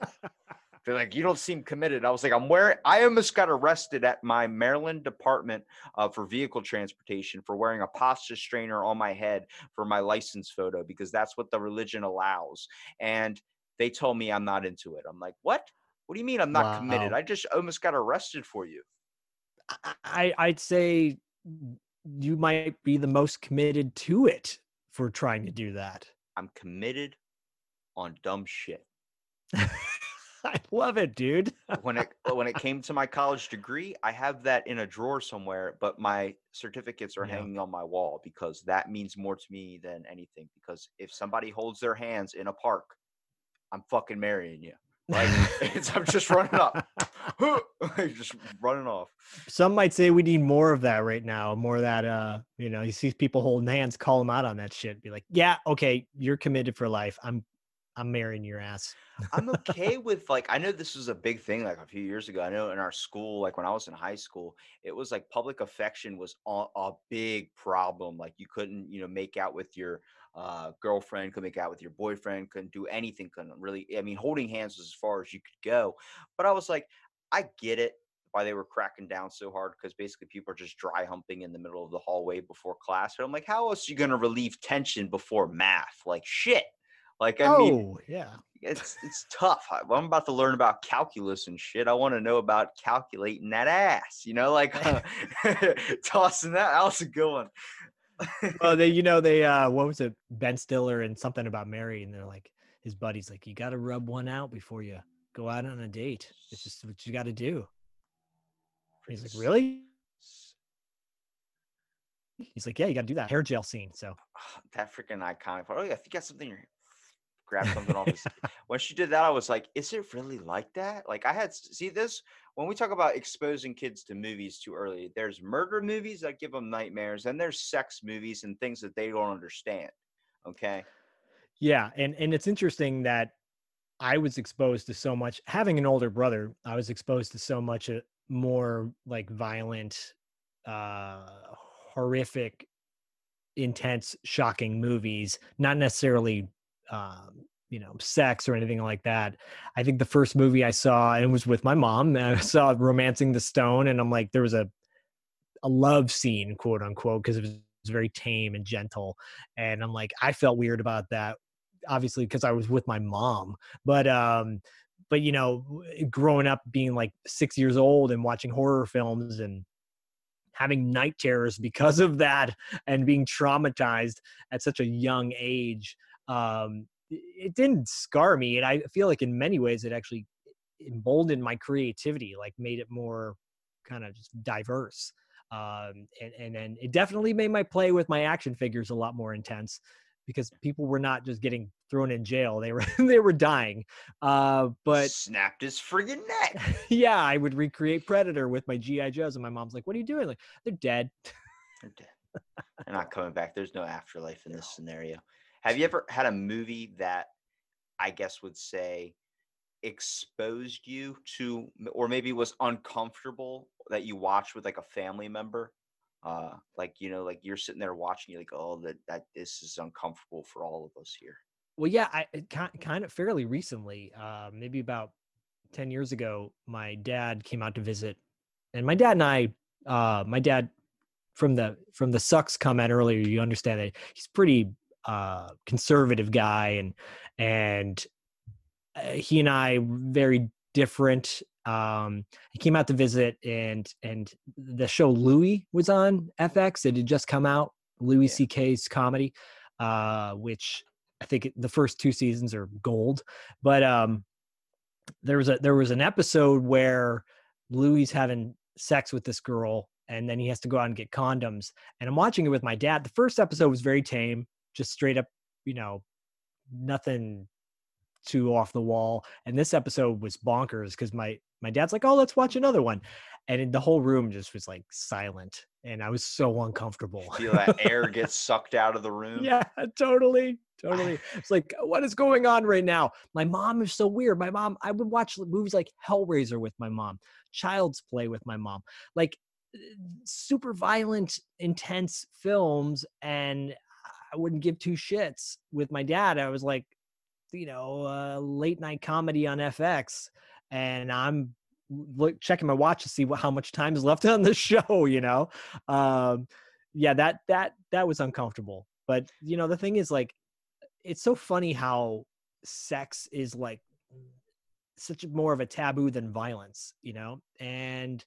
[SPEAKER 1] They're like, you don't seem committed. I was like, I'm wearing. I almost got arrested at my Maryland Department uh, for Vehicle Transportation for wearing a pasta strainer on my head for my license photo because that's what the religion allows. And they told me I'm not into it. I'm like, what? What do you mean I'm not committed? I just almost got arrested for you.
[SPEAKER 2] I I'd say you might be the most committed to it for trying to do that.
[SPEAKER 1] I'm committed on dumb shit.
[SPEAKER 2] I love it, dude.
[SPEAKER 1] when it when it came to my college degree, I have that in a drawer somewhere, but my certificates are
[SPEAKER 2] Yeah.
[SPEAKER 1] hanging on my wall because that means more to me than anything. Because if somebody holds their hands in a park, I'm fucking marrying you. Like it's, I'm just running up, just running off.
[SPEAKER 2] Some might say we need more of that right now. More of that, uh, you know, you see people holding hands, call them out on that shit. Be like, yeah, okay, you're committed for life. I'm, I'm marrying your ass.
[SPEAKER 1] I'm okay with like I know this was a big thing like a few years ago. I know in our school, like when I was in high school, it was like public affection was a, a big problem. Like you couldn't, you know, make out with your uh, girlfriend, couldn't make out with your boyfriend, couldn't do anything, couldn't really. I mean, holding hands was as far as you could go. But I was like, I get it why they were cracking down so hard because basically people are just dry humping in the middle of the hallway before class. But I'm like, how else are you gonna relieve tension before math? Like shit. Like I mean,
[SPEAKER 2] oh, yeah.
[SPEAKER 1] it's it's tough. I'm about to learn about calculus and shit. I want to know about calculating that ass. You know, like tossing that. That was a good one.
[SPEAKER 2] Well, they, you know, they, uh, what was it? Ben Stiller and something about Mary, and they're like, his buddy's like, you got to rub one out before you go out on a date. It's just what you got to do. He's like, really? He's like, yeah, you got to do that hair gel scene. So
[SPEAKER 1] that freaking iconic. part. Oh, yeah, I think you got something. in your- Grab something off. His, when she did that, I was like, "Is it really like that?" Like I had see this when we talk about exposing kids to movies too early. There's murder movies that give them nightmares, and there's sex movies and things that they don't understand. Okay,
[SPEAKER 2] Yeah, and and it's interesting that I was exposed to so much. Having an older brother, I was exposed to so much uh, more like violent, uh, horrific, intense, shocking movies. Not necessarily, um, you know, sex or anything like that. I think the first movie I saw, and was with my mom. and I saw *Romancing the Stone*, and I'm like, there was a a love scene, quote unquote, because it was very tame and gentle and i'm like i felt weird about that obviously because i was with my mom but um but you know growing up being like six years old and watching horror films and having night terrors because of that and being traumatized at such a young age um it didn't scar me and i feel like in many ways it actually emboldened my creativity like made it more kind of just diverse um, and and then it definitely made my play with my action figures a lot more intense because people were not just getting thrown in jail; they were they were dying. Uh, but
[SPEAKER 1] snapped his friggin' neck.
[SPEAKER 2] yeah, I would recreate Predator with my GI Joes, and my mom's like, "What are you doing?" Like, they're dead.
[SPEAKER 1] They're dead. They're not coming back. There's no afterlife in this scenario. Have you ever had a movie that I guess would say exposed you to, or maybe was uncomfortable that you watched with like a family member? Uh, like you know, like you're sitting there watching, you're like, oh, that that this is uncomfortable for all of us here.
[SPEAKER 2] Well, yeah, I kind of fairly recently, uh, maybe about ten years ago, my dad came out to visit, and my dad and I, uh, my dad from the from the sucks comment earlier, you understand that he's pretty uh, conservative guy, and and uh, he and I very different. Um, he came out to visit, and and the show Louie was on FX. It had just come out, Louis
[SPEAKER 1] Yeah.
[SPEAKER 2] C.K.'s comedy, uh, which I think the first two seasons are gold. But um, there was a there was an episode where Louis having sex with this girl, and then he has to go out and get condoms. And I'm watching it with my dad. The first episode was very tame, just straight up, you know, nothing too off the wall. And this episode was bonkers because my my dad's like, "Oh, let's watch another one," and the whole room just was like silent, and I was so uncomfortable.
[SPEAKER 1] Feel that air gets sucked out of the room.
[SPEAKER 2] Yeah, totally. Totally. It's like, what is going on right now? My mom is so weird. My mom, I would watch movies like Hellraiser with my mom, Child's Play with my mom, like super violent, intense films. And I wouldn't give two shits. With my dad, I was like, you know, uh, late night comedy on FX. and I'm look checking my watch to see what how much time is left on the show. You know, um, yeah, that that that was uncomfortable. But you know, the thing is, like, it's so funny how sex is like such more of a taboo than violence. You know, and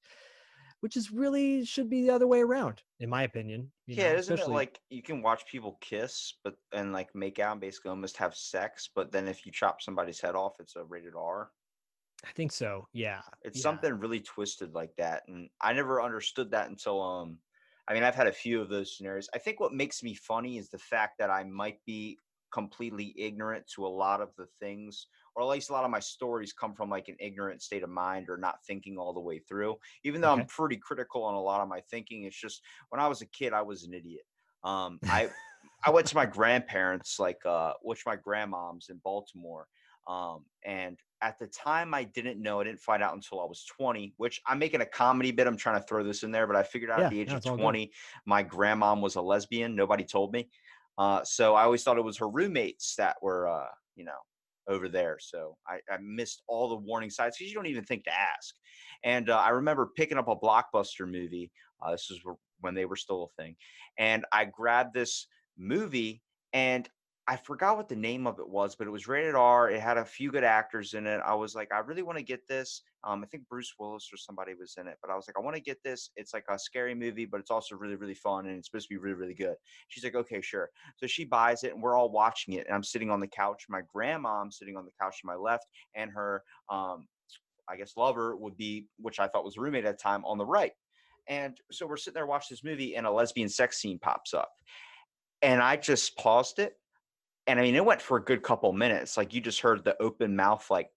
[SPEAKER 2] which is really should be the other way around, in my opinion.
[SPEAKER 1] yeah,
[SPEAKER 2] know,
[SPEAKER 1] isn't it like you can watch people kiss, but and like make out and basically almost have sex, but then if you chop somebody's head off, it's a rated R.
[SPEAKER 2] I think so. Yeah,
[SPEAKER 1] It's
[SPEAKER 2] yeah.
[SPEAKER 1] something really twisted like that, and I never understood that until um. I mean, I've had a few of those scenarios. I think what makes me funny is the fact that I might be completely ignorant to a lot of the things, or at least a lot of my stories come from like an ignorant state of mind or not thinking all the way through. Even though I'm pretty critical on a lot of my thinking, it's just when I was a kid, I was an idiot. Um, I I went to my grandparents, like uh, which my grandmom's in Baltimore, um, and at the time I didn't know. I didn't find out until I was 20. Which I'm making a comedy bit. I'm trying to throw this in there, but I figured out
[SPEAKER 2] Yeah,
[SPEAKER 1] at the age
[SPEAKER 2] no,
[SPEAKER 1] of
[SPEAKER 2] it's all good.
[SPEAKER 1] 20, my grandmom was a lesbian. Nobody told me, uh, so I always thought it was her roommates that were, uh, you know, over there. So I, I missed all the warning signs because you don't even think to ask. And uh, I remember picking up a blockbuster movie. Uh, this was when they were still a thing, and I grabbed this movie and I forgot what the name of it was, but it was rated R. It had a few good actors in it. I was like, I really want to get this. Um, I think Bruce Willis or somebody was in it, but I was like, I want to get this. It's like a scary movie, but it's also really, really fun and it's supposed to be really, really good. She's like, okay, sure. So she buys it and we're all watching it. And I'm sitting on the couch. My grandmom's sitting on the couch to my left, and her, um, I guess, lover would be, which I thought was roommate at the time, on the right. And so we're sitting there watching this movie, and a lesbian sex scene pops up. And I just paused it. And I mean, it went for a good couple minutes. Like you just heard the open mouth, like,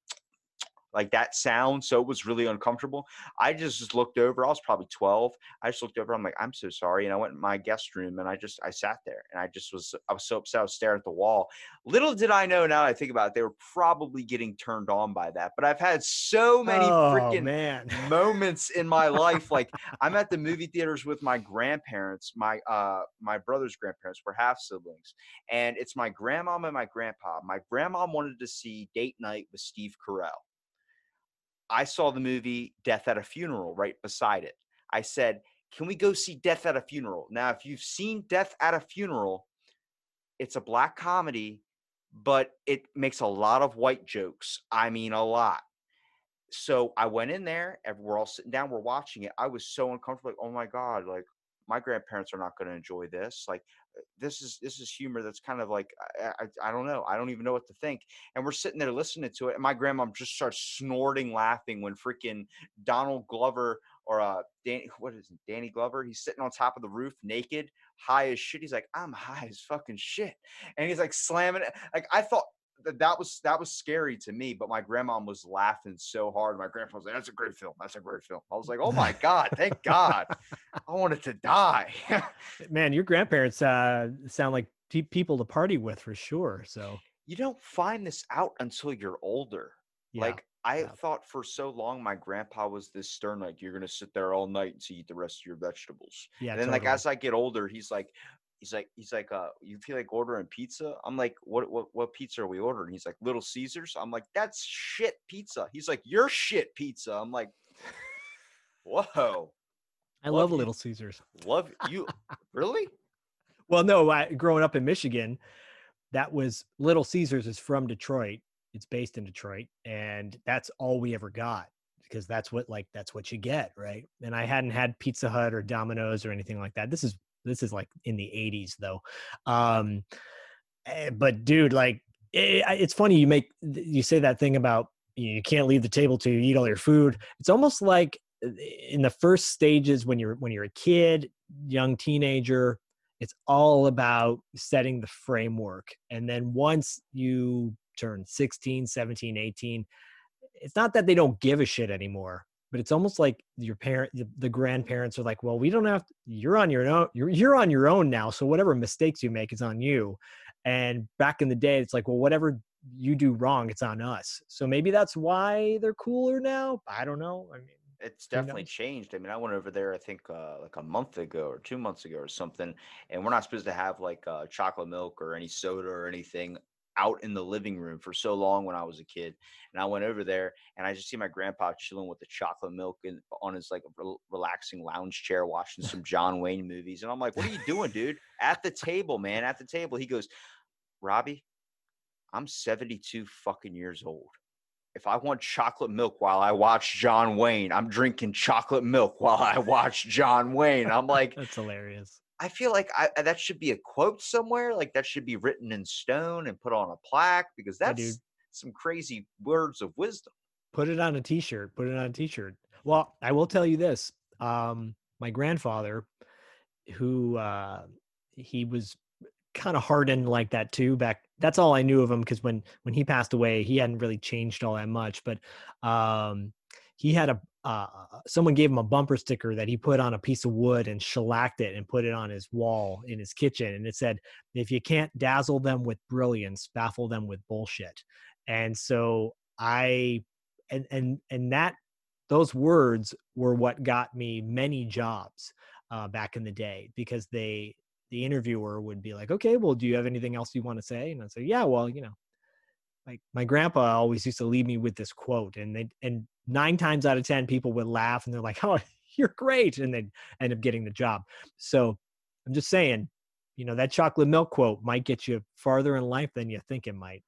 [SPEAKER 1] like that sound. So it was really uncomfortable. I just, just looked over. I was probably 12. I just looked over. I'm like, I'm so sorry. And I went in my guest room and I just, I sat there and I just was, I was so upset. I was staring at the wall. Little did I know now that I think about it, they were probably getting turned on by that. But I've had so many
[SPEAKER 2] oh,
[SPEAKER 1] freaking
[SPEAKER 2] man.
[SPEAKER 1] moments in my life. Like I'm at the movie theaters with my grandparents. My uh my brother's grandparents were half siblings, and it's my grandmom and my grandpa. My grandmom wanted to see Date Night with Steve Carell. I saw the movie Death at a Funeral right beside it. I said, "Can we go see Death at a Funeral?" Now, if you've seen Death at a Funeral, it's a black comedy, but it makes a lot of white jokes. I mean, a lot so I went in there and we're all sitting down, we're watching it. I was so uncomfortable, like, oh my God, like my grandparents are not going to enjoy this. Like this is this is humor that's kind of like I, I I don't know. I don't even know what to think. And we're sitting there listening to it, and my grandma just starts snorting laughing when freaking Donald Glover or uh Danny what is it, Danny Glover? He's sitting on top of the roof naked, high as shit. He's like, I'm high as fucking shit. And he's like slamming it. Like I thought that that was that was scary to me, but my grandma was laughing so hard. My grandpa was like, "That's a great film. That's a great film." I was like, "Oh my god, thank God!" I wanted to die.
[SPEAKER 2] man, your grandparents uh, sound like pe- people to party with for sure. So
[SPEAKER 1] you don't find this out until you're older.
[SPEAKER 2] yeah,
[SPEAKER 1] Like I
[SPEAKER 2] yeah.
[SPEAKER 1] thought for so long, my grandpa was this stern, like you're gonna sit there all night and to eat the rest of your vegetables.
[SPEAKER 2] yeah.
[SPEAKER 1] and then like as I get older, he's like, he's like, he's like, uh, you feel like ordering pizza? I'm like, what, what, what pizza are we ordering? He's like, Little Caesars. I'm like, that's shit pizza. He's like, you're shit pizza. I'm like, whoa,
[SPEAKER 2] I
[SPEAKER 1] love
[SPEAKER 2] love. Little Caesars.
[SPEAKER 1] love you, really?
[SPEAKER 2] Well, no, I, growing up in Michigan, that was Little Caesars is from Detroit. It's based in Detroit, and that's all we ever got because that's what like that's what you get, right? And I hadn't had Pizza Hut or Domino's or anything like that. This is this is like in the 80s though. Um eh, but dude, like it, it's funny you make you say that thing about you, can't leave the table you eat all your food. It's almost like uh, in the first stages when you're when you're a kid, young teenager, it's all about setting the framework. And then once you turn 16, 17, 18, it's not that they don't give a shit anymore, but it's almost like your parent, the, the grandparents are like, well, we don't have, you're on your own, you're, you're on your own now. So whatever mistakes you make is on you. And back in the day, it's like, well, whatever you do wrong, it's on us. So maybe that's why they're cooler now. I don't know. I mean,
[SPEAKER 1] It's definitely changed. I mean, I went over there, I think, uh, like a month ago or two months ago or something, and we're not supposed to have like uh, chocolate milk or any soda or anything out in the living room for so long when I was a kid. And I went over there and I just see my grandpa chilling with the chocolate milk and on his like rel- relaxing lounge chair watching some John Wayne movies. And I'm like, what are you doing, dude? At the table, man, at the table. He goes, Robbie, I'm 72 fucking years old. If I want chocolate milk while I watch John Wayne, I'm drinking chocolate milk while I watch John Wayne. I'm like,
[SPEAKER 2] That's hilarious.
[SPEAKER 1] I feel like I, that should be a quote somewhere. Like that should be written in stone and put on a plaque because that's some crazy words of wisdom.
[SPEAKER 2] Put it on a t-shirt. Put it on a t-shirt. Well, I will tell you this. Um, my grandfather, who uh, he was kind of hardened like that too. Back that's all I knew of him because when when he passed away, he hadn't really changed all that much. But um, he had a uh, someone gave him a bumper sticker that he put on a piece of wood and shellacked it and put it on his wall in his kitchen, and it said, "If you can't dazzle them with brilliance, baffle them with bullshit." And so I and and and that those words were what got me many jobs uh, back in the day because they the interviewer would be like okay well do you have anything else you want to say and i'd say yeah well you know like my grandpa always used to leave me with this quote and they and nine times out of ten people would laugh and they're like oh you're great and they'd end up getting the job. So i'm just saying you know that chocolate milk quote might get you farther in life than you think it might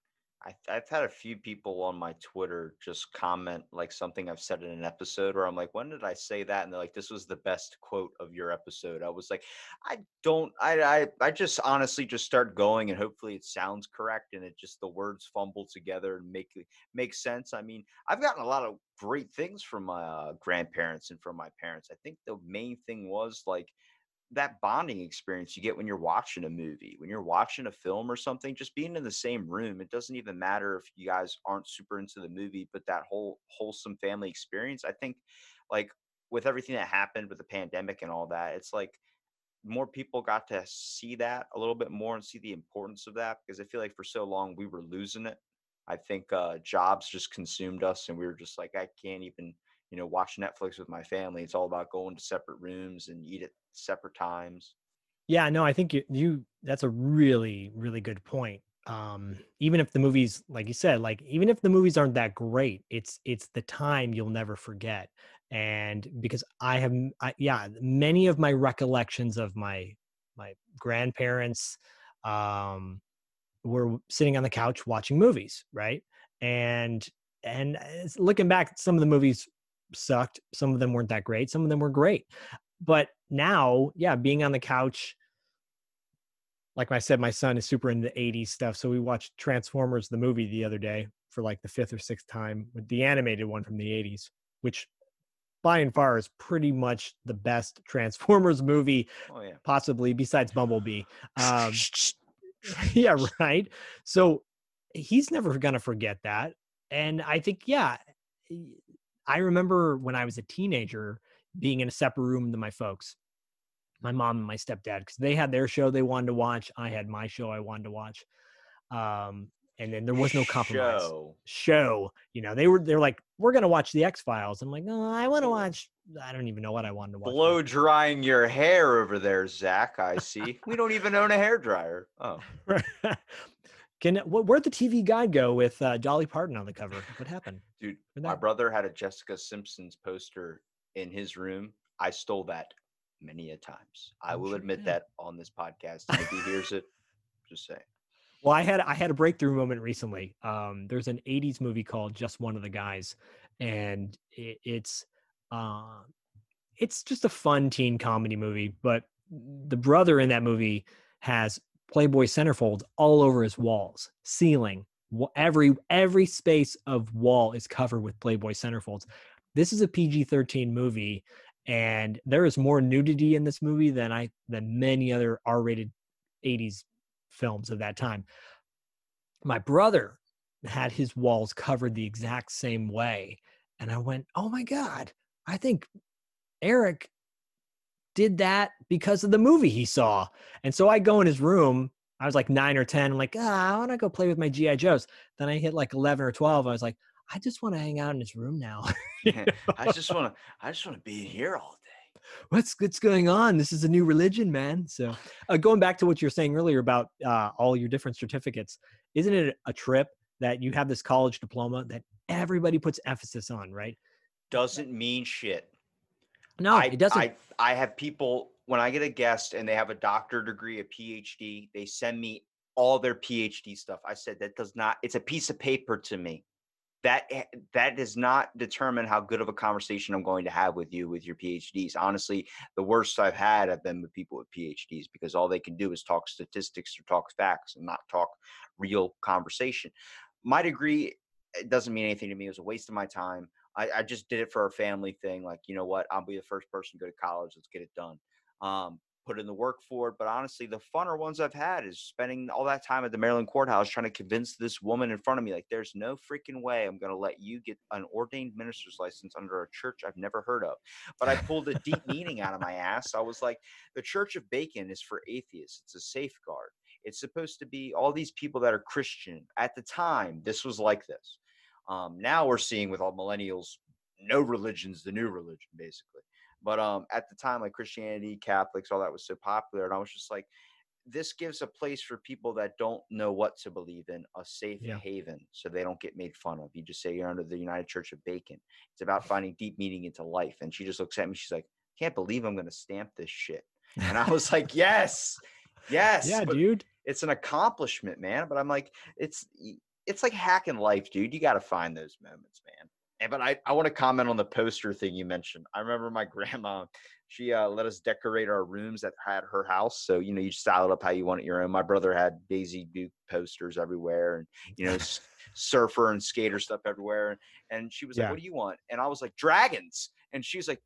[SPEAKER 1] I, I've had a few people on my Twitter just comment like something I've said in an episode where I'm like, when did I say that? And they're like, this was the best quote of your episode. I was like, I don't, I, I, I just honestly just start going and hopefully it sounds correct and it just the words fumble together and make make sense. I mean, I've gotten a lot of great things from my uh, grandparents and from my parents. I think the main thing was like that bonding experience you get when you're watching a movie, when you're watching a film or something, just being in the same room. It doesn't even matter if you guys aren't super into the movie, but that whole wholesome family experience. I think, like, with everything that happened with the pandemic and all that, it's like more people got to see that a little bit more and see the importance of that because I feel like for so long we were losing it. I think uh, jobs just consumed us and we were just like, I can't even you know, watch Netflix with my family. It's all about going to separate rooms and eat at separate times.
[SPEAKER 2] Yeah, no, I think you, you that's a really really good point. Um even if the movies like you said, like even if the movies aren't that great, it's it's the time you'll never forget. And because I have I, yeah, many of my recollections of my my grandparents um were sitting on the couch watching movies, right? And and looking back some of the movies sucked, some of them weren't that great, some of them were great. But now yeah being on the couch like i said my son is super into 80s stuff so we watched transformers the movie the other day for like the fifth or sixth time with the animated one from the 80s which by and far is pretty much the best transformers movie
[SPEAKER 1] Oh yeah.
[SPEAKER 2] possibly besides bumblebee. Um, yeah right? So he's never gonna forget that and i think yeah i remember when i was a teenager being in a separate room than my folks my mom and my stepdad because they had their show they wanted to watch i had my show i wanted to watch um and then there was no compromise
[SPEAKER 1] Show.
[SPEAKER 2] show you know they were they're like we're gonna watch the x files i'm like no i want to watch i don't even know what i wanted to watch
[SPEAKER 1] Blow drying your hair over there, Zak. I see. we don't even own a hair dryer. Oh,
[SPEAKER 2] Can wh- where'd the TV guide go with uh, Dolly Parton on the cover? What happened?
[SPEAKER 1] dude, my brother had a Jessica Simpson's poster in his room. I stole that many a times. I
[SPEAKER 2] I'm
[SPEAKER 1] will
[SPEAKER 2] sure
[SPEAKER 1] admit that on this podcast. If he hears it, just say.
[SPEAKER 2] Well, I had I had a breakthrough moment recently. Um, there's an '80s movie called Just One of the Guys, and it, it's uh, it's just a fun teen comedy movie. But the brother in that movie has Playboy centerfolds all over his walls, ceiling, every every space of wall is covered with Playboy centerfolds. This is a PG-13 movie, and there is more nudity in this movie than I than many other R-rated '80s films of that time. My brother had his walls covered the exact same way. And I went, oh my God, I think Eric did that because of the movie he saw. And so I go in his room. I was like nine or 10. I'm like, ah, I want to go play with my G.I. Joes. Then I hit like 11 or 12. I was like, I just want to hang out in his room now.
[SPEAKER 1] I just want to. I just want to be here all day.
[SPEAKER 2] what's what's going on? This is a new religion, man. So, uh, going back to what you were saying earlier about uh, all your different certificates, isn't it a trip that you have this college diploma that everybody puts emphasis on, right?
[SPEAKER 1] Doesn't mean shit.
[SPEAKER 2] No,
[SPEAKER 1] I,
[SPEAKER 2] it doesn't.
[SPEAKER 1] I, I have people when I get a guest and they have a doctor degree, a PhD, they send me all their PhD stuff. I said that does not. It's a piece of paper to me. That eh, that does not determine how good of a conversation I'm going to have with you with your PhDs. Honestly, the worst I've had have been with people with PhDs because all they can do is talk statistics or talk facts and not talk real conversation. My degree it doesn't mean anything to me. It was a waste of my time. I, I just did it for a family thing. Like, you know what? I'll be the first person to go to college. Let's get it done. Um, put in the work for it. But honestly, the funner ones I've had is spending all that time at the Maryland courthouse trying to convince this woman in front of me, like, there's no freaking way I'm going to let you get an ordained minister's license under a church I've never heard of. But I pulled a deep meaning out of my ass. I was like, the Church of Bacon is for atheists, it's a safeguard. It's supposed to be all these people that are Christian. At the time, this was like this. Um, now we're seeing with all millennials, no religion's the new religion, basically. But um, at the time, like Christianity, Catholics, all that was so popular, and I was just like, this gives a place for people that don't know what to believe in, a safe
[SPEAKER 2] Yeah.
[SPEAKER 1] haven, so they don't get made fun of. You just say you're under the United Church of Bacon. It's about finding deep meaning into life. And she just looks at me. She's like, can't believe I'm going to stamp this shit. And I was like, yes, yes.
[SPEAKER 2] yeah, dude.
[SPEAKER 1] it's an accomplishment, man. But I'm like, it's it's like hacking life, dude. You got to find those moments, man. And but I I want to comment on the poster thing you mentioned. I remember my grandma. She uh, let us decorate our rooms at, at her house. So you know, you style it up how you want it your own. My brother had Daisy Duke posters everywhere, and you know, surfer and skater stuff everywhere. And she was like, "What do you want?" And I was like, "Dragons." And she was like,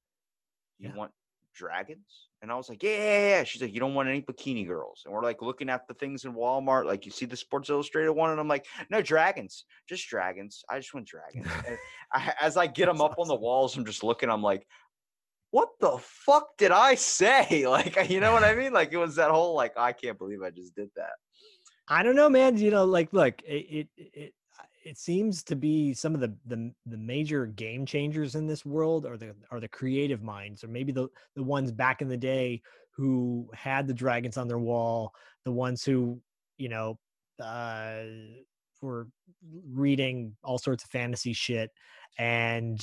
[SPEAKER 1] "You
[SPEAKER 2] Yeah.
[SPEAKER 1] want dragons?" And I was like, yeah, yeah, yeah. She's like, you don't want any bikini girls. And we're like looking at the things in Walmart. Like, you see the Sports Illustrated one? And I'm like, no, dragons, just dragons. I just want dragons. and I, as I get them up on the walls, I'm just looking, I'm like, what the fuck did I say? Like, you know what I mean? Like, it was that whole, like, I can't believe I just did that.
[SPEAKER 2] I don't know, man. You know, like, look, it it it, it seems to be some of the, the the major game changers in this world are the are the creative minds, or maybe the the ones back in the day who had the dragons on their wall, the ones who you know uh, were reading all sorts of fantasy shit, and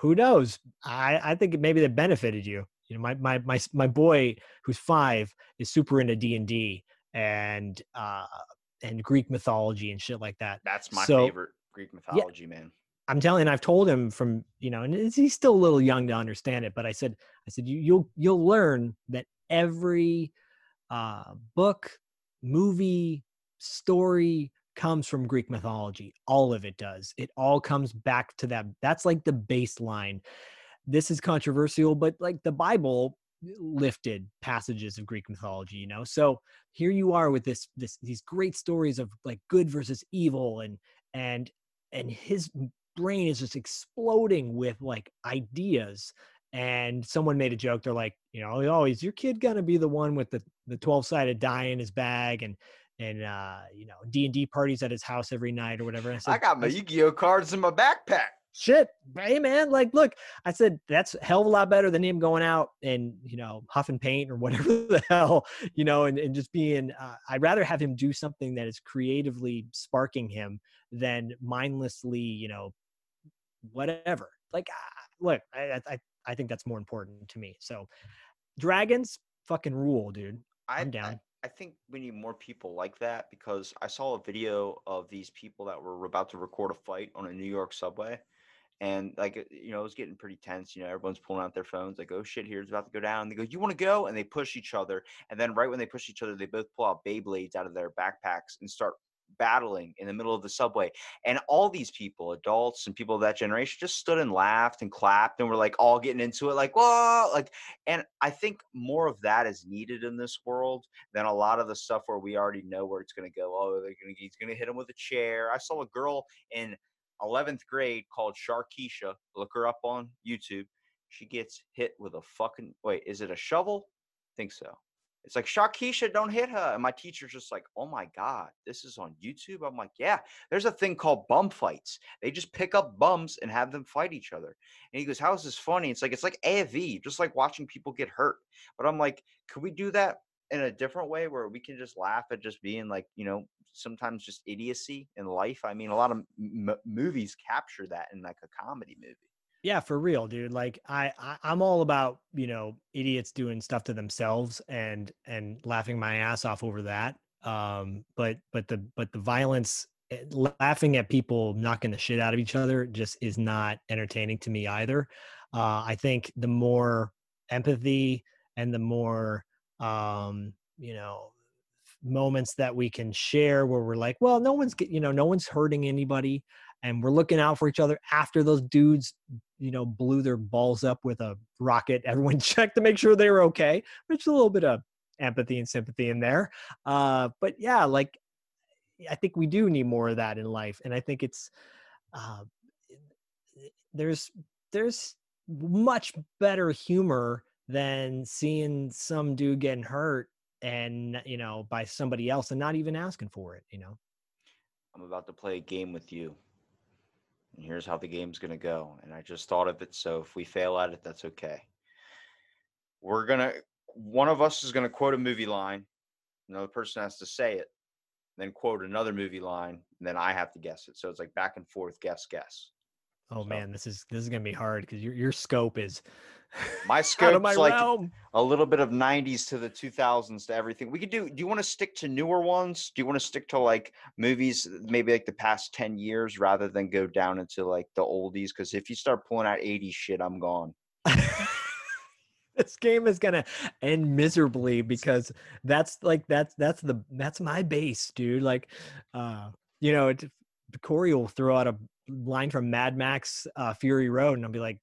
[SPEAKER 2] who knows? I I think maybe that benefited you. You know, my my my my boy who's five is super into D and D and uh and Greek mythology and shit like that.
[SPEAKER 1] That's my
[SPEAKER 2] So-
[SPEAKER 1] favorite Greek mythology, man.
[SPEAKER 2] I'm telling, I've told him from you know, and he's still a little young to understand it, but I said, I said you you'll you'll learn that every uh book, movie, story comes from Greek mythology. All of it does. It all comes back to that. That's like the baseline. This is controversial, but like the Bible lifted passages of Greek mythology, you know. So here you are with this this these great stories of like good versus evil and and and his brain is just exploding with like ideas and someone made a joke they're like you know oh is your kid gonna be the one with the the 12 sided die in his bag and and uh you know d&d parties at his house every night or whatever and I,
[SPEAKER 1] I got my
[SPEAKER 2] "That's-
[SPEAKER 1] Yu-Gi-Oh cards in my backpack.
[SPEAKER 2] Shit hey man like look i said that's a hell of a lot better than him going out and you know huffing paint or whatever the hell you know and, and just being uh, i'd rather have him do something that is creatively sparking him than mindlessly you know whatever like uh, look I, I i think that's more important to me so dragons fucking rule dude
[SPEAKER 1] I,
[SPEAKER 2] I'm down.
[SPEAKER 1] I, I think we need more people like that because I saw a video of these people that were about to record a fight on a New York subway. And like you know, it was getting pretty tense. You know, everyone's pulling out their phones, like, "Oh shit, here's about to go down." They go, "You want to go?" And they push each other. And then right when they push each other, they both pull out Beyblades out of their backpacks and start battling in the middle of the subway. And all these people, adults and people of that generation, just stood and laughed and clapped and were like all getting into it, like, "Whoa!" Like, and I think more of that is needed in this world than a lot of the stuff where we already know where it's going to go. Oh, they're to he's going to hit him with a chair. I saw a girl in 11th grade called Sharkeisha. Look her up on YouTube. She gets hit with a fucking wait. Is it a shovel? think so. It's like Sharkeisha, don't hit her. And my teacher's just like, oh my god, this is on YouTube. I'm like, yeah. There's a thing called bum fights. They just pick up bums and have them fight each other. And he goes, how is this funny? It's like it's like AFV, just like watching people get hurt. But I'm like, could we do that in a different way where we can just laugh at just being like you know sometimes just idiocy in life. I mean, a lot of m- movies capture that in like a comedy movie.
[SPEAKER 2] Yeah, for real, dude. Like I, I I'm all about, you know, idiots doing stuff to themselves and and laughing my ass off over that. Um, but but the but the violence eh, laughing at people knocking the shit out of each other just is not entertaining to me either. Uh, I think the more empathy and the more um, you know moments that we can share where we're like, well, no one's get- you know, no one's hurting anybody and we're looking out for each other after those dudes you know blew their balls up with a rocket. Everyone checked to make sure they were okay which a little bit of empathy and sympathy in there. Uh but yeah like i think we do need more of that in life and i think it's uh there's there's much better humor than seeing some dude getting hurt and you know by somebody else and not even asking for it you know
[SPEAKER 1] I'm about to play a game with you. And here's how the game's going to go. And I just thought of it. So if we fail at it, that's okay. We're going to, one of us is going to quote a movie line. Another person has to say it, then quote another movie line. And then I have to guess it. So it's like back and forth, guess, guess.
[SPEAKER 2] Oh
[SPEAKER 1] So-
[SPEAKER 2] man this is this is gonna be hard because your your scope is
[SPEAKER 1] My scope's
[SPEAKER 2] my
[SPEAKER 1] like
[SPEAKER 2] realm.
[SPEAKER 1] a little bit of 90s to the 2000s to everything. We could do, do you want to stick to newer ones? Do you want to stick to like movies, maybe like the past 10 years rather than go down into like the oldies? Because if you start pulling out 80s shit, I'm gone.
[SPEAKER 2] this game is gonna end miserably because that's like that's that's the that's my base, dude. Like, uh, you know, it, Corey will throw out a line from Mad Max uh, Fury Road, and I'll be like,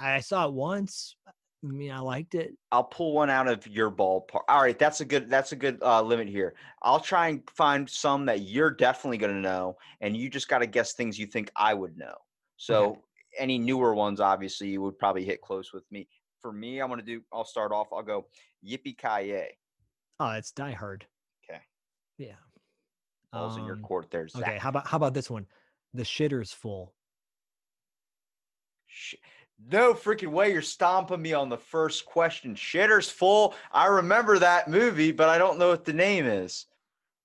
[SPEAKER 2] I saw it once. I mean, I liked it.
[SPEAKER 1] I'll pull one out of your ballpark. All right, that's a good that's a good uh, limit here. I'll try and find some that you're definitely going to know, and you just got to guess things you think I would know. So any newer ones, obviously, you would probably hit close with me. For me, I'm going to do. I'll start off. I'll go Yippee Ki Yay.
[SPEAKER 2] Oh, it's Die Hard.
[SPEAKER 1] Okay.
[SPEAKER 2] Yeah.
[SPEAKER 1] Balls in your
[SPEAKER 2] Um,
[SPEAKER 1] court there, Zak.
[SPEAKER 2] Okay. How about how about this one? The shitter's full.
[SPEAKER 1] Sh- No freaking way you're stomping me on the first question. Shitter's full. I remember that movie, but I don't know what the name is.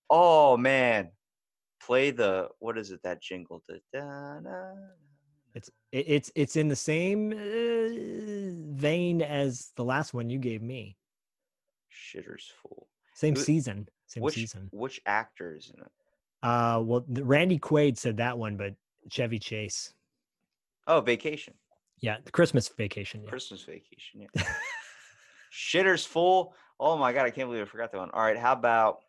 [SPEAKER 1] Oh man. Play the what is it that jingle? Da, da, da.
[SPEAKER 2] It's it's it's in the same uh, vein as the last one you gave me.
[SPEAKER 1] Shitter's full.
[SPEAKER 2] Same season. Same
[SPEAKER 1] Which
[SPEAKER 2] season.
[SPEAKER 1] which actor is in it?
[SPEAKER 2] Uh, well, Randy Quaid said that one, but Chevy Chase.
[SPEAKER 1] Oh, vacation.
[SPEAKER 2] Yeah, the Christmas Vacation. Yeah.
[SPEAKER 1] Christmas vacation. Yeah. Shitter's full. Oh my god, I can't believe I forgot that one. All right, how about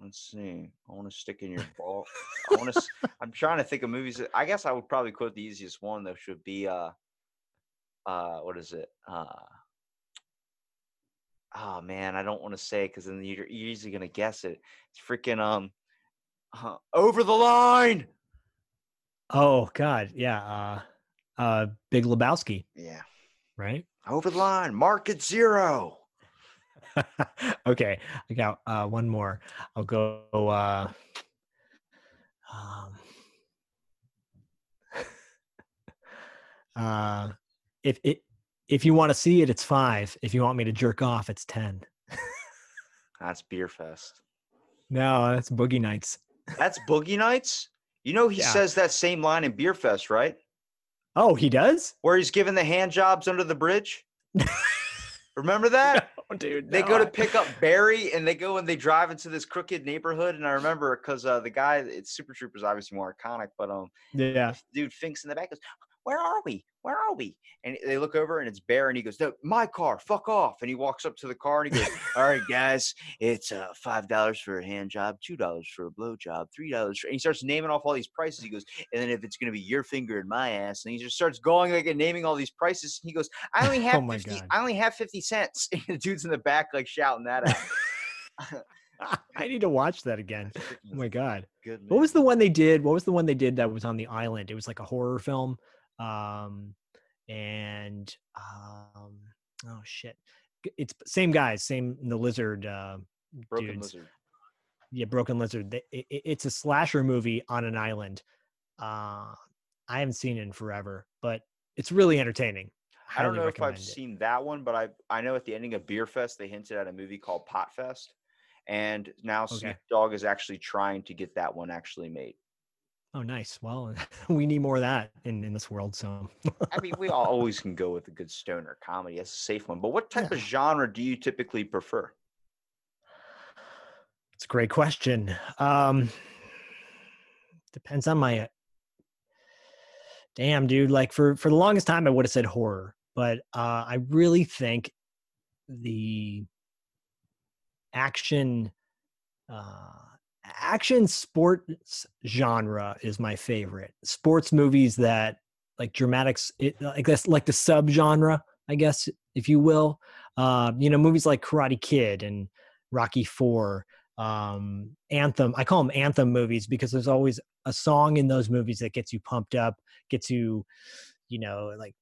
[SPEAKER 1] let's see. I want to stick in your ball. I want to. I'm trying to think of movies. that- I guess I would probably quote the easiest one though. Should be uh, uh, what is it? Uh, oh man, I don't want to say because then you're, easily gonna guess it. It's freaking um, uh, over the line.
[SPEAKER 2] Oh God, yeah. Uh, uh, Big Lebowski,
[SPEAKER 1] Yeah,
[SPEAKER 2] right?
[SPEAKER 1] over the line. Market zero.
[SPEAKER 2] okay, I got uh, one more. I'll go. Uh, um, uh, if it if you want to see it, it's five. If you want me to jerk off, it's ten.
[SPEAKER 1] That's Beerfest.
[SPEAKER 2] No, that's Boogie Nights.
[SPEAKER 1] That's Boogie Nights. You know he
[SPEAKER 2] Yeah.
[SPEAKER 1] says that same line in Beerfest, right?
[SPEAKER 2] Oh, he does.
[SPEAKER 1] Where he's giving the hand jobs under the bridge. Remember that?
[SPEAKER 2] Oh, dude,
[SPEAKER 1] They
[SPEAKER 2] no,
[SPEAKER 1] go to pick up Barry and they go and they drive into this crooked neighborhood. And I remember because uh, the guy, it's Super Troopers, obviously more iconic, but um,
[SPEAKER 2] Yeah.
[SPEAKER 1] dude Finks in the back goes, "Where are we? Where are we?" And they look over and it's Bear, and he goes, "No, my car. Fuck off!" And he walks up to the car and he goes, "All right, guys, it's uh five dollars for a hand job, two dollars for a blow job, three dollars." And he starts naming off all these prices. He goes, "And then if it's gonna be your finger in my ass," and he just starts going like and naming all these prices. He goes, "I only have
[SPEAKER 2] Oh my
[SPEAKER 1] 50,
[SPEAKER 2] God.
[SPEAKER 1] I only have fifty cents." And the dude's in the back like shouting that out.
[SPEAKER 2] I need to watch that again. Oh my god.
[SPEAKER 1] good
[SPEAKER 2] What was the one they did? What was the one they did that was on the island? It was like a horror film. Um and um oh shit. It's same guys, same the lizard uh
[SPEAKER 1] Broken
[SPEAKER 2] dudes.
[SPEAKER 1] Lizard?
[SPEAKER 2] Yeah, Broken Lizard. They- i- i- It's a slasher movie on an island. Uh I haven't seen it in forever, but it's really entertaining.
[SPEAKER 1] I don't know if I've
[SPEAKER 2] it.
[SPEAKER 1] seen that one, but I I know at the ending of Beerfest they hinted at a movie called Potfest, and now
[SPEAKER 2] Okay.
[SPEAKER 1] Snoop Dogg is actually trying to get that one actually made.
[SPEAKER 2] Oh, nice. Well, we need more of that in, in this world. So,
[SPEAKER 1] I mean, we all always can go with a good stoner comedy. That's a safe one. But what type of genre do you typically prefer?
[SPEAKER 2] it's a great question. Um, depends on my. Damn, dude. Like for for the longest time, I would have said horror, but uh, I really think the action, uh, action sports genre is my favorite. Sports movies that like dramatics, it, I guess like the sub genre, I guess if you will. Uh, you know, movies like Karate Kid and Rocky Four, um, Anthem. I call them anthem movies because there's always a song in those movies that gets you pumped up, gets you, you know, like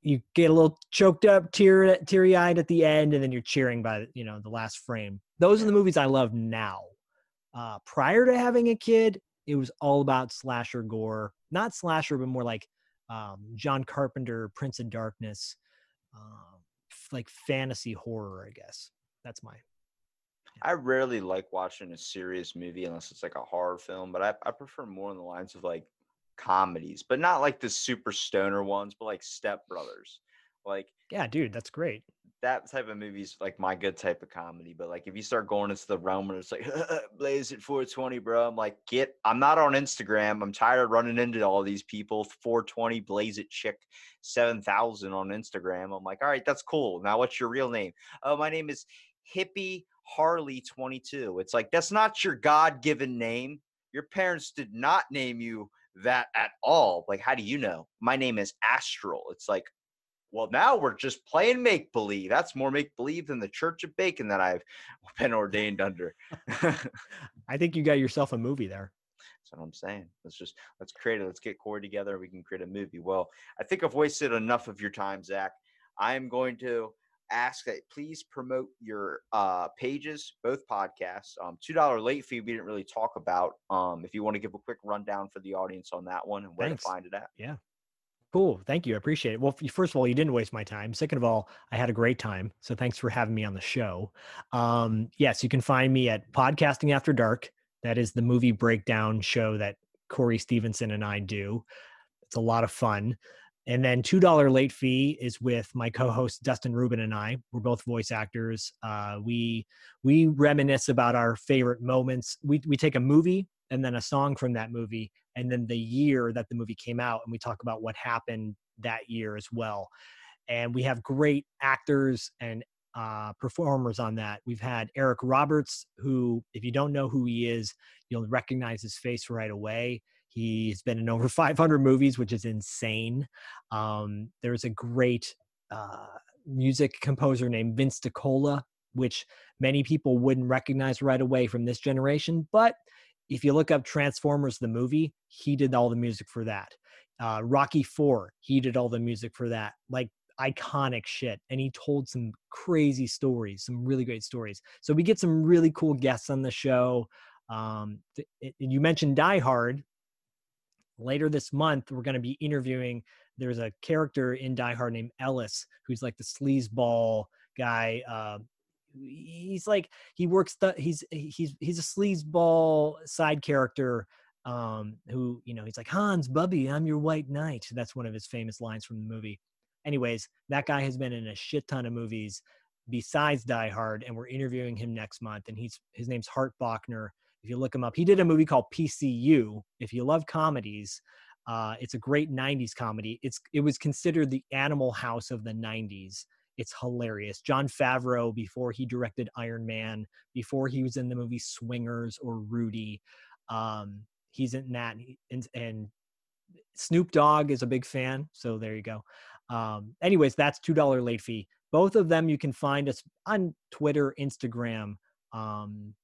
[SPEAKER 2] you get a little choked up, tear teary eyed at the end, and then you're cheering by you know the last frame. Those are the movies I love now. Uh, prior to having a kid, it was all about slasher gore, not slasher, but more like um, John Carpenter, Prince of Darkness, um, f- like fantasy horror. I guess that's my
[SPEAKER 1] I rarely like watching a serious movie unless it's like a horror film, but I, I prefer more in the lines of like comedies, but not like the super stoner ones, but like Step Brothers. Like
[SPEAKER 2] yeah, dude. That's great.
[SPEAKER 1] That type of movie's like my good type of comedy. But like if you start going into the realm where it's like blaze it 420, bro, I'm like, get I'm not on Instagram. I'm tired of running into all these people. 420 blaze it chick 7000 on Instagram. I'm like, all right, that's cool. Now what's your real name? Oh, my name is Hippie Harley 22. It's like that's not your God-given name. Your parents did not name you that at all. Like, how do you know? My name is Astral. It's like, well, now we're just playing make believe. That's more make believe than the Church of Bacon that I've been ordained under.
[SPEAKER 2] I think you got yourself a movie there.
[SPEAKER 1] That's what I'm saying. Let's just let's create it. Let's get Corey together. We can create a movie. Well, I think I've wasted enough of your time, Zak. I am going to ask that please promote your uh, pages, both podcasts. Um, Two dollar late fee we didn't really talk about. Um, if you want to give a quick rundown for the audience on that one and where
[SPEAKER 2] Thanks.
[SPEAKER 1] to find it at.
[SPEAKER 2] Cool. Thank you. I appreciate it. Well, first of all, you didn't waste my time. Second of all, I had a great time. So thanks for having me on the show. Um, yes, you can find me at Podcasting After Dark. That is the movie breakdown show that Corey Stevenson and I do. It's a lot of fun. And then $2 late fee is with my co-host Dustin Rubin and I. We're both voice actors. Uh, we we reminisce about our favorite moments. We we take a movie and then a song from that movie and then the year that the movie came out and we talk about what happened that year as well. And we have great actors and uh, performers on that. We've had eric roberts who if you don't know who he is you'll recognize his face right away. He's been in over 500 movies which is insane. Um, there's a great uh, music composer named vince DiCola, which many people wouldn't recognize right away from this generation but if you look up Transformers the movie, he did all the music for that. Uh, Rocky Four, he did all the music for that. Like iconic shit, and he told some crazy stories, some really great stories. So we get some really cool guests on the show. Um, th- it- you mentioned Die Hard. Later this month, we're going to be interviewing. There's a character in Die Hard named Ellis, who's like the sleazeball guy. Uh, he's like he works the he's he's he's a sleazeball side character um who you know he's like hans bubby i'm your white knight. That's one of his famous lines from the movie. Anyways that guy has been in a shit ton of movies besides die hard and we're interviewing him next month and he's his name's hart Bochner if you look him up he did a movie called pcu if you love comedies. Uh, it's a great 90s comedy. It's it was considered the animal house of the 90s it's hilarious. Jon Favreau, before he directed Iron Man, before he was in the movie Swingers or Rudy, um, he's in that. And, and Snoop Dogg is a big fan. So there you go. Um, anyways, that's $2 late fee. Both of them you can find us on Twitter, Instagram, um,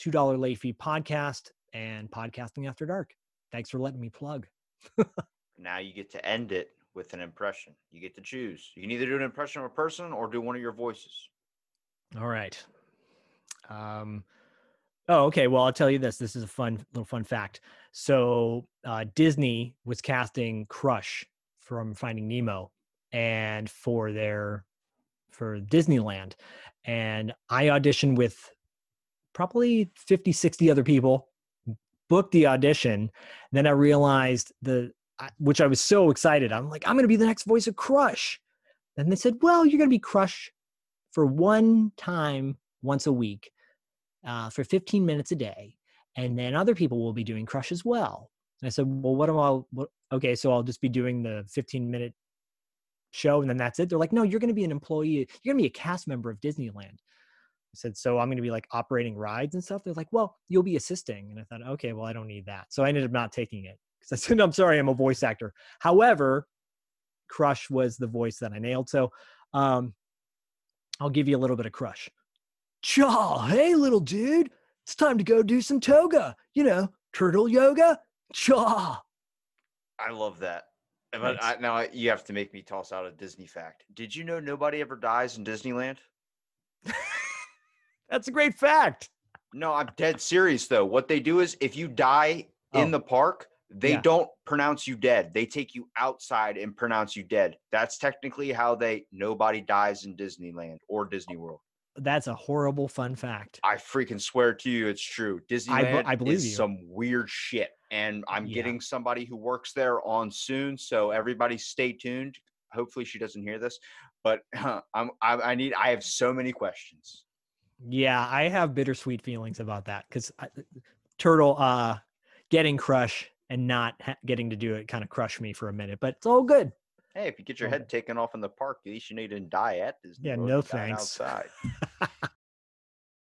[SPEAKER 2] $2 late fee podcast and podcasting after dark. Thanks for letting me plug.
[SPEAKER 1] Now you get to end it with an impression. You get to choose. You can either do an impression of a person or do one of your voices.
[SPEAKER 2] All right. Um, oh, okay. Well, I'll tell you this. This is a fun little fun fact. So uh, Disney was casting Crush from Finding Nemo, and for their for Disneyland. And I auditioned with probably 50, 60 other people, booked the audition. Then I realized the, which I was so excited. I'm like, I'm going to be the next voice of Crush. And they said, well, you're going to be Crush for one time once a week uh, for 15 minutes a day. And then other people will be doing Crush as well. And I said, well, what am I, what, okay, so I'll just be doing the 15 minute show and then that's it. They're like, no, you're going to be an employee. You're going to be a cast member of Disneyland. I said, so I'm going to be like operating rides and stuff. They're like, well, you'll be assisting. And I thought, okay, well, I don't need that. So I ended up not taking it I said, I'm sorry, I'm a voice actor. However, Crush was the voice that I nailed. So um, I'll give you a little bit of Crush. Chaw, hey, little dude, it's time to go do some toga. You know, turtle yoga. Chaw.
[SPEAKER 1] I love that. But I, now I- you have to make me toss out a Disney fact. Did you know nobody ever dies in Disneyland?
[SPEAKER 2] That's a great fact.
[SPEAKER 1] No, I'm dead serious though. What they do is if you die in
[SPEAKER 2] Oh.
[SPEAKER 1] the park, they
[SPEAKER 2] Yeah.
[SPEAKER 1] don't pronounce you dead. They take you outside and pronounce you dead. That's technically how they nobody dies in Disneyland or Disney World.
[SPEAKER 2] That's a horrible fun fact.
[SPEAKER 1] I freaking swear to you, it's true. Disneyland
[SPEAKER 2] I believe
[SPEAKER 1] is
[SPEAKER 2] you.
[SPEAKER 1] some weird shit, and I'm
[SPEAKER 2] Yeah.
[SPEAKER 1] getting somebody who works there on soon. So everybody, stay tuned. Hopefully, she doesn't hear this, but I'm I, I need I have so many questions.
[SPEAKER 2] Yeah, I have bittersweet feelings about that because Turtle uh, getting crush and not ha- getting to do it kind of crushed me for a minute, but it's all good.
[SPEAKER 1] Hey, if you get your head taken off in the park, at least you know you didn't die at Disney.
[SPEAKER 2] Yeah, no thanks.
[SPEAKER 1] Outside.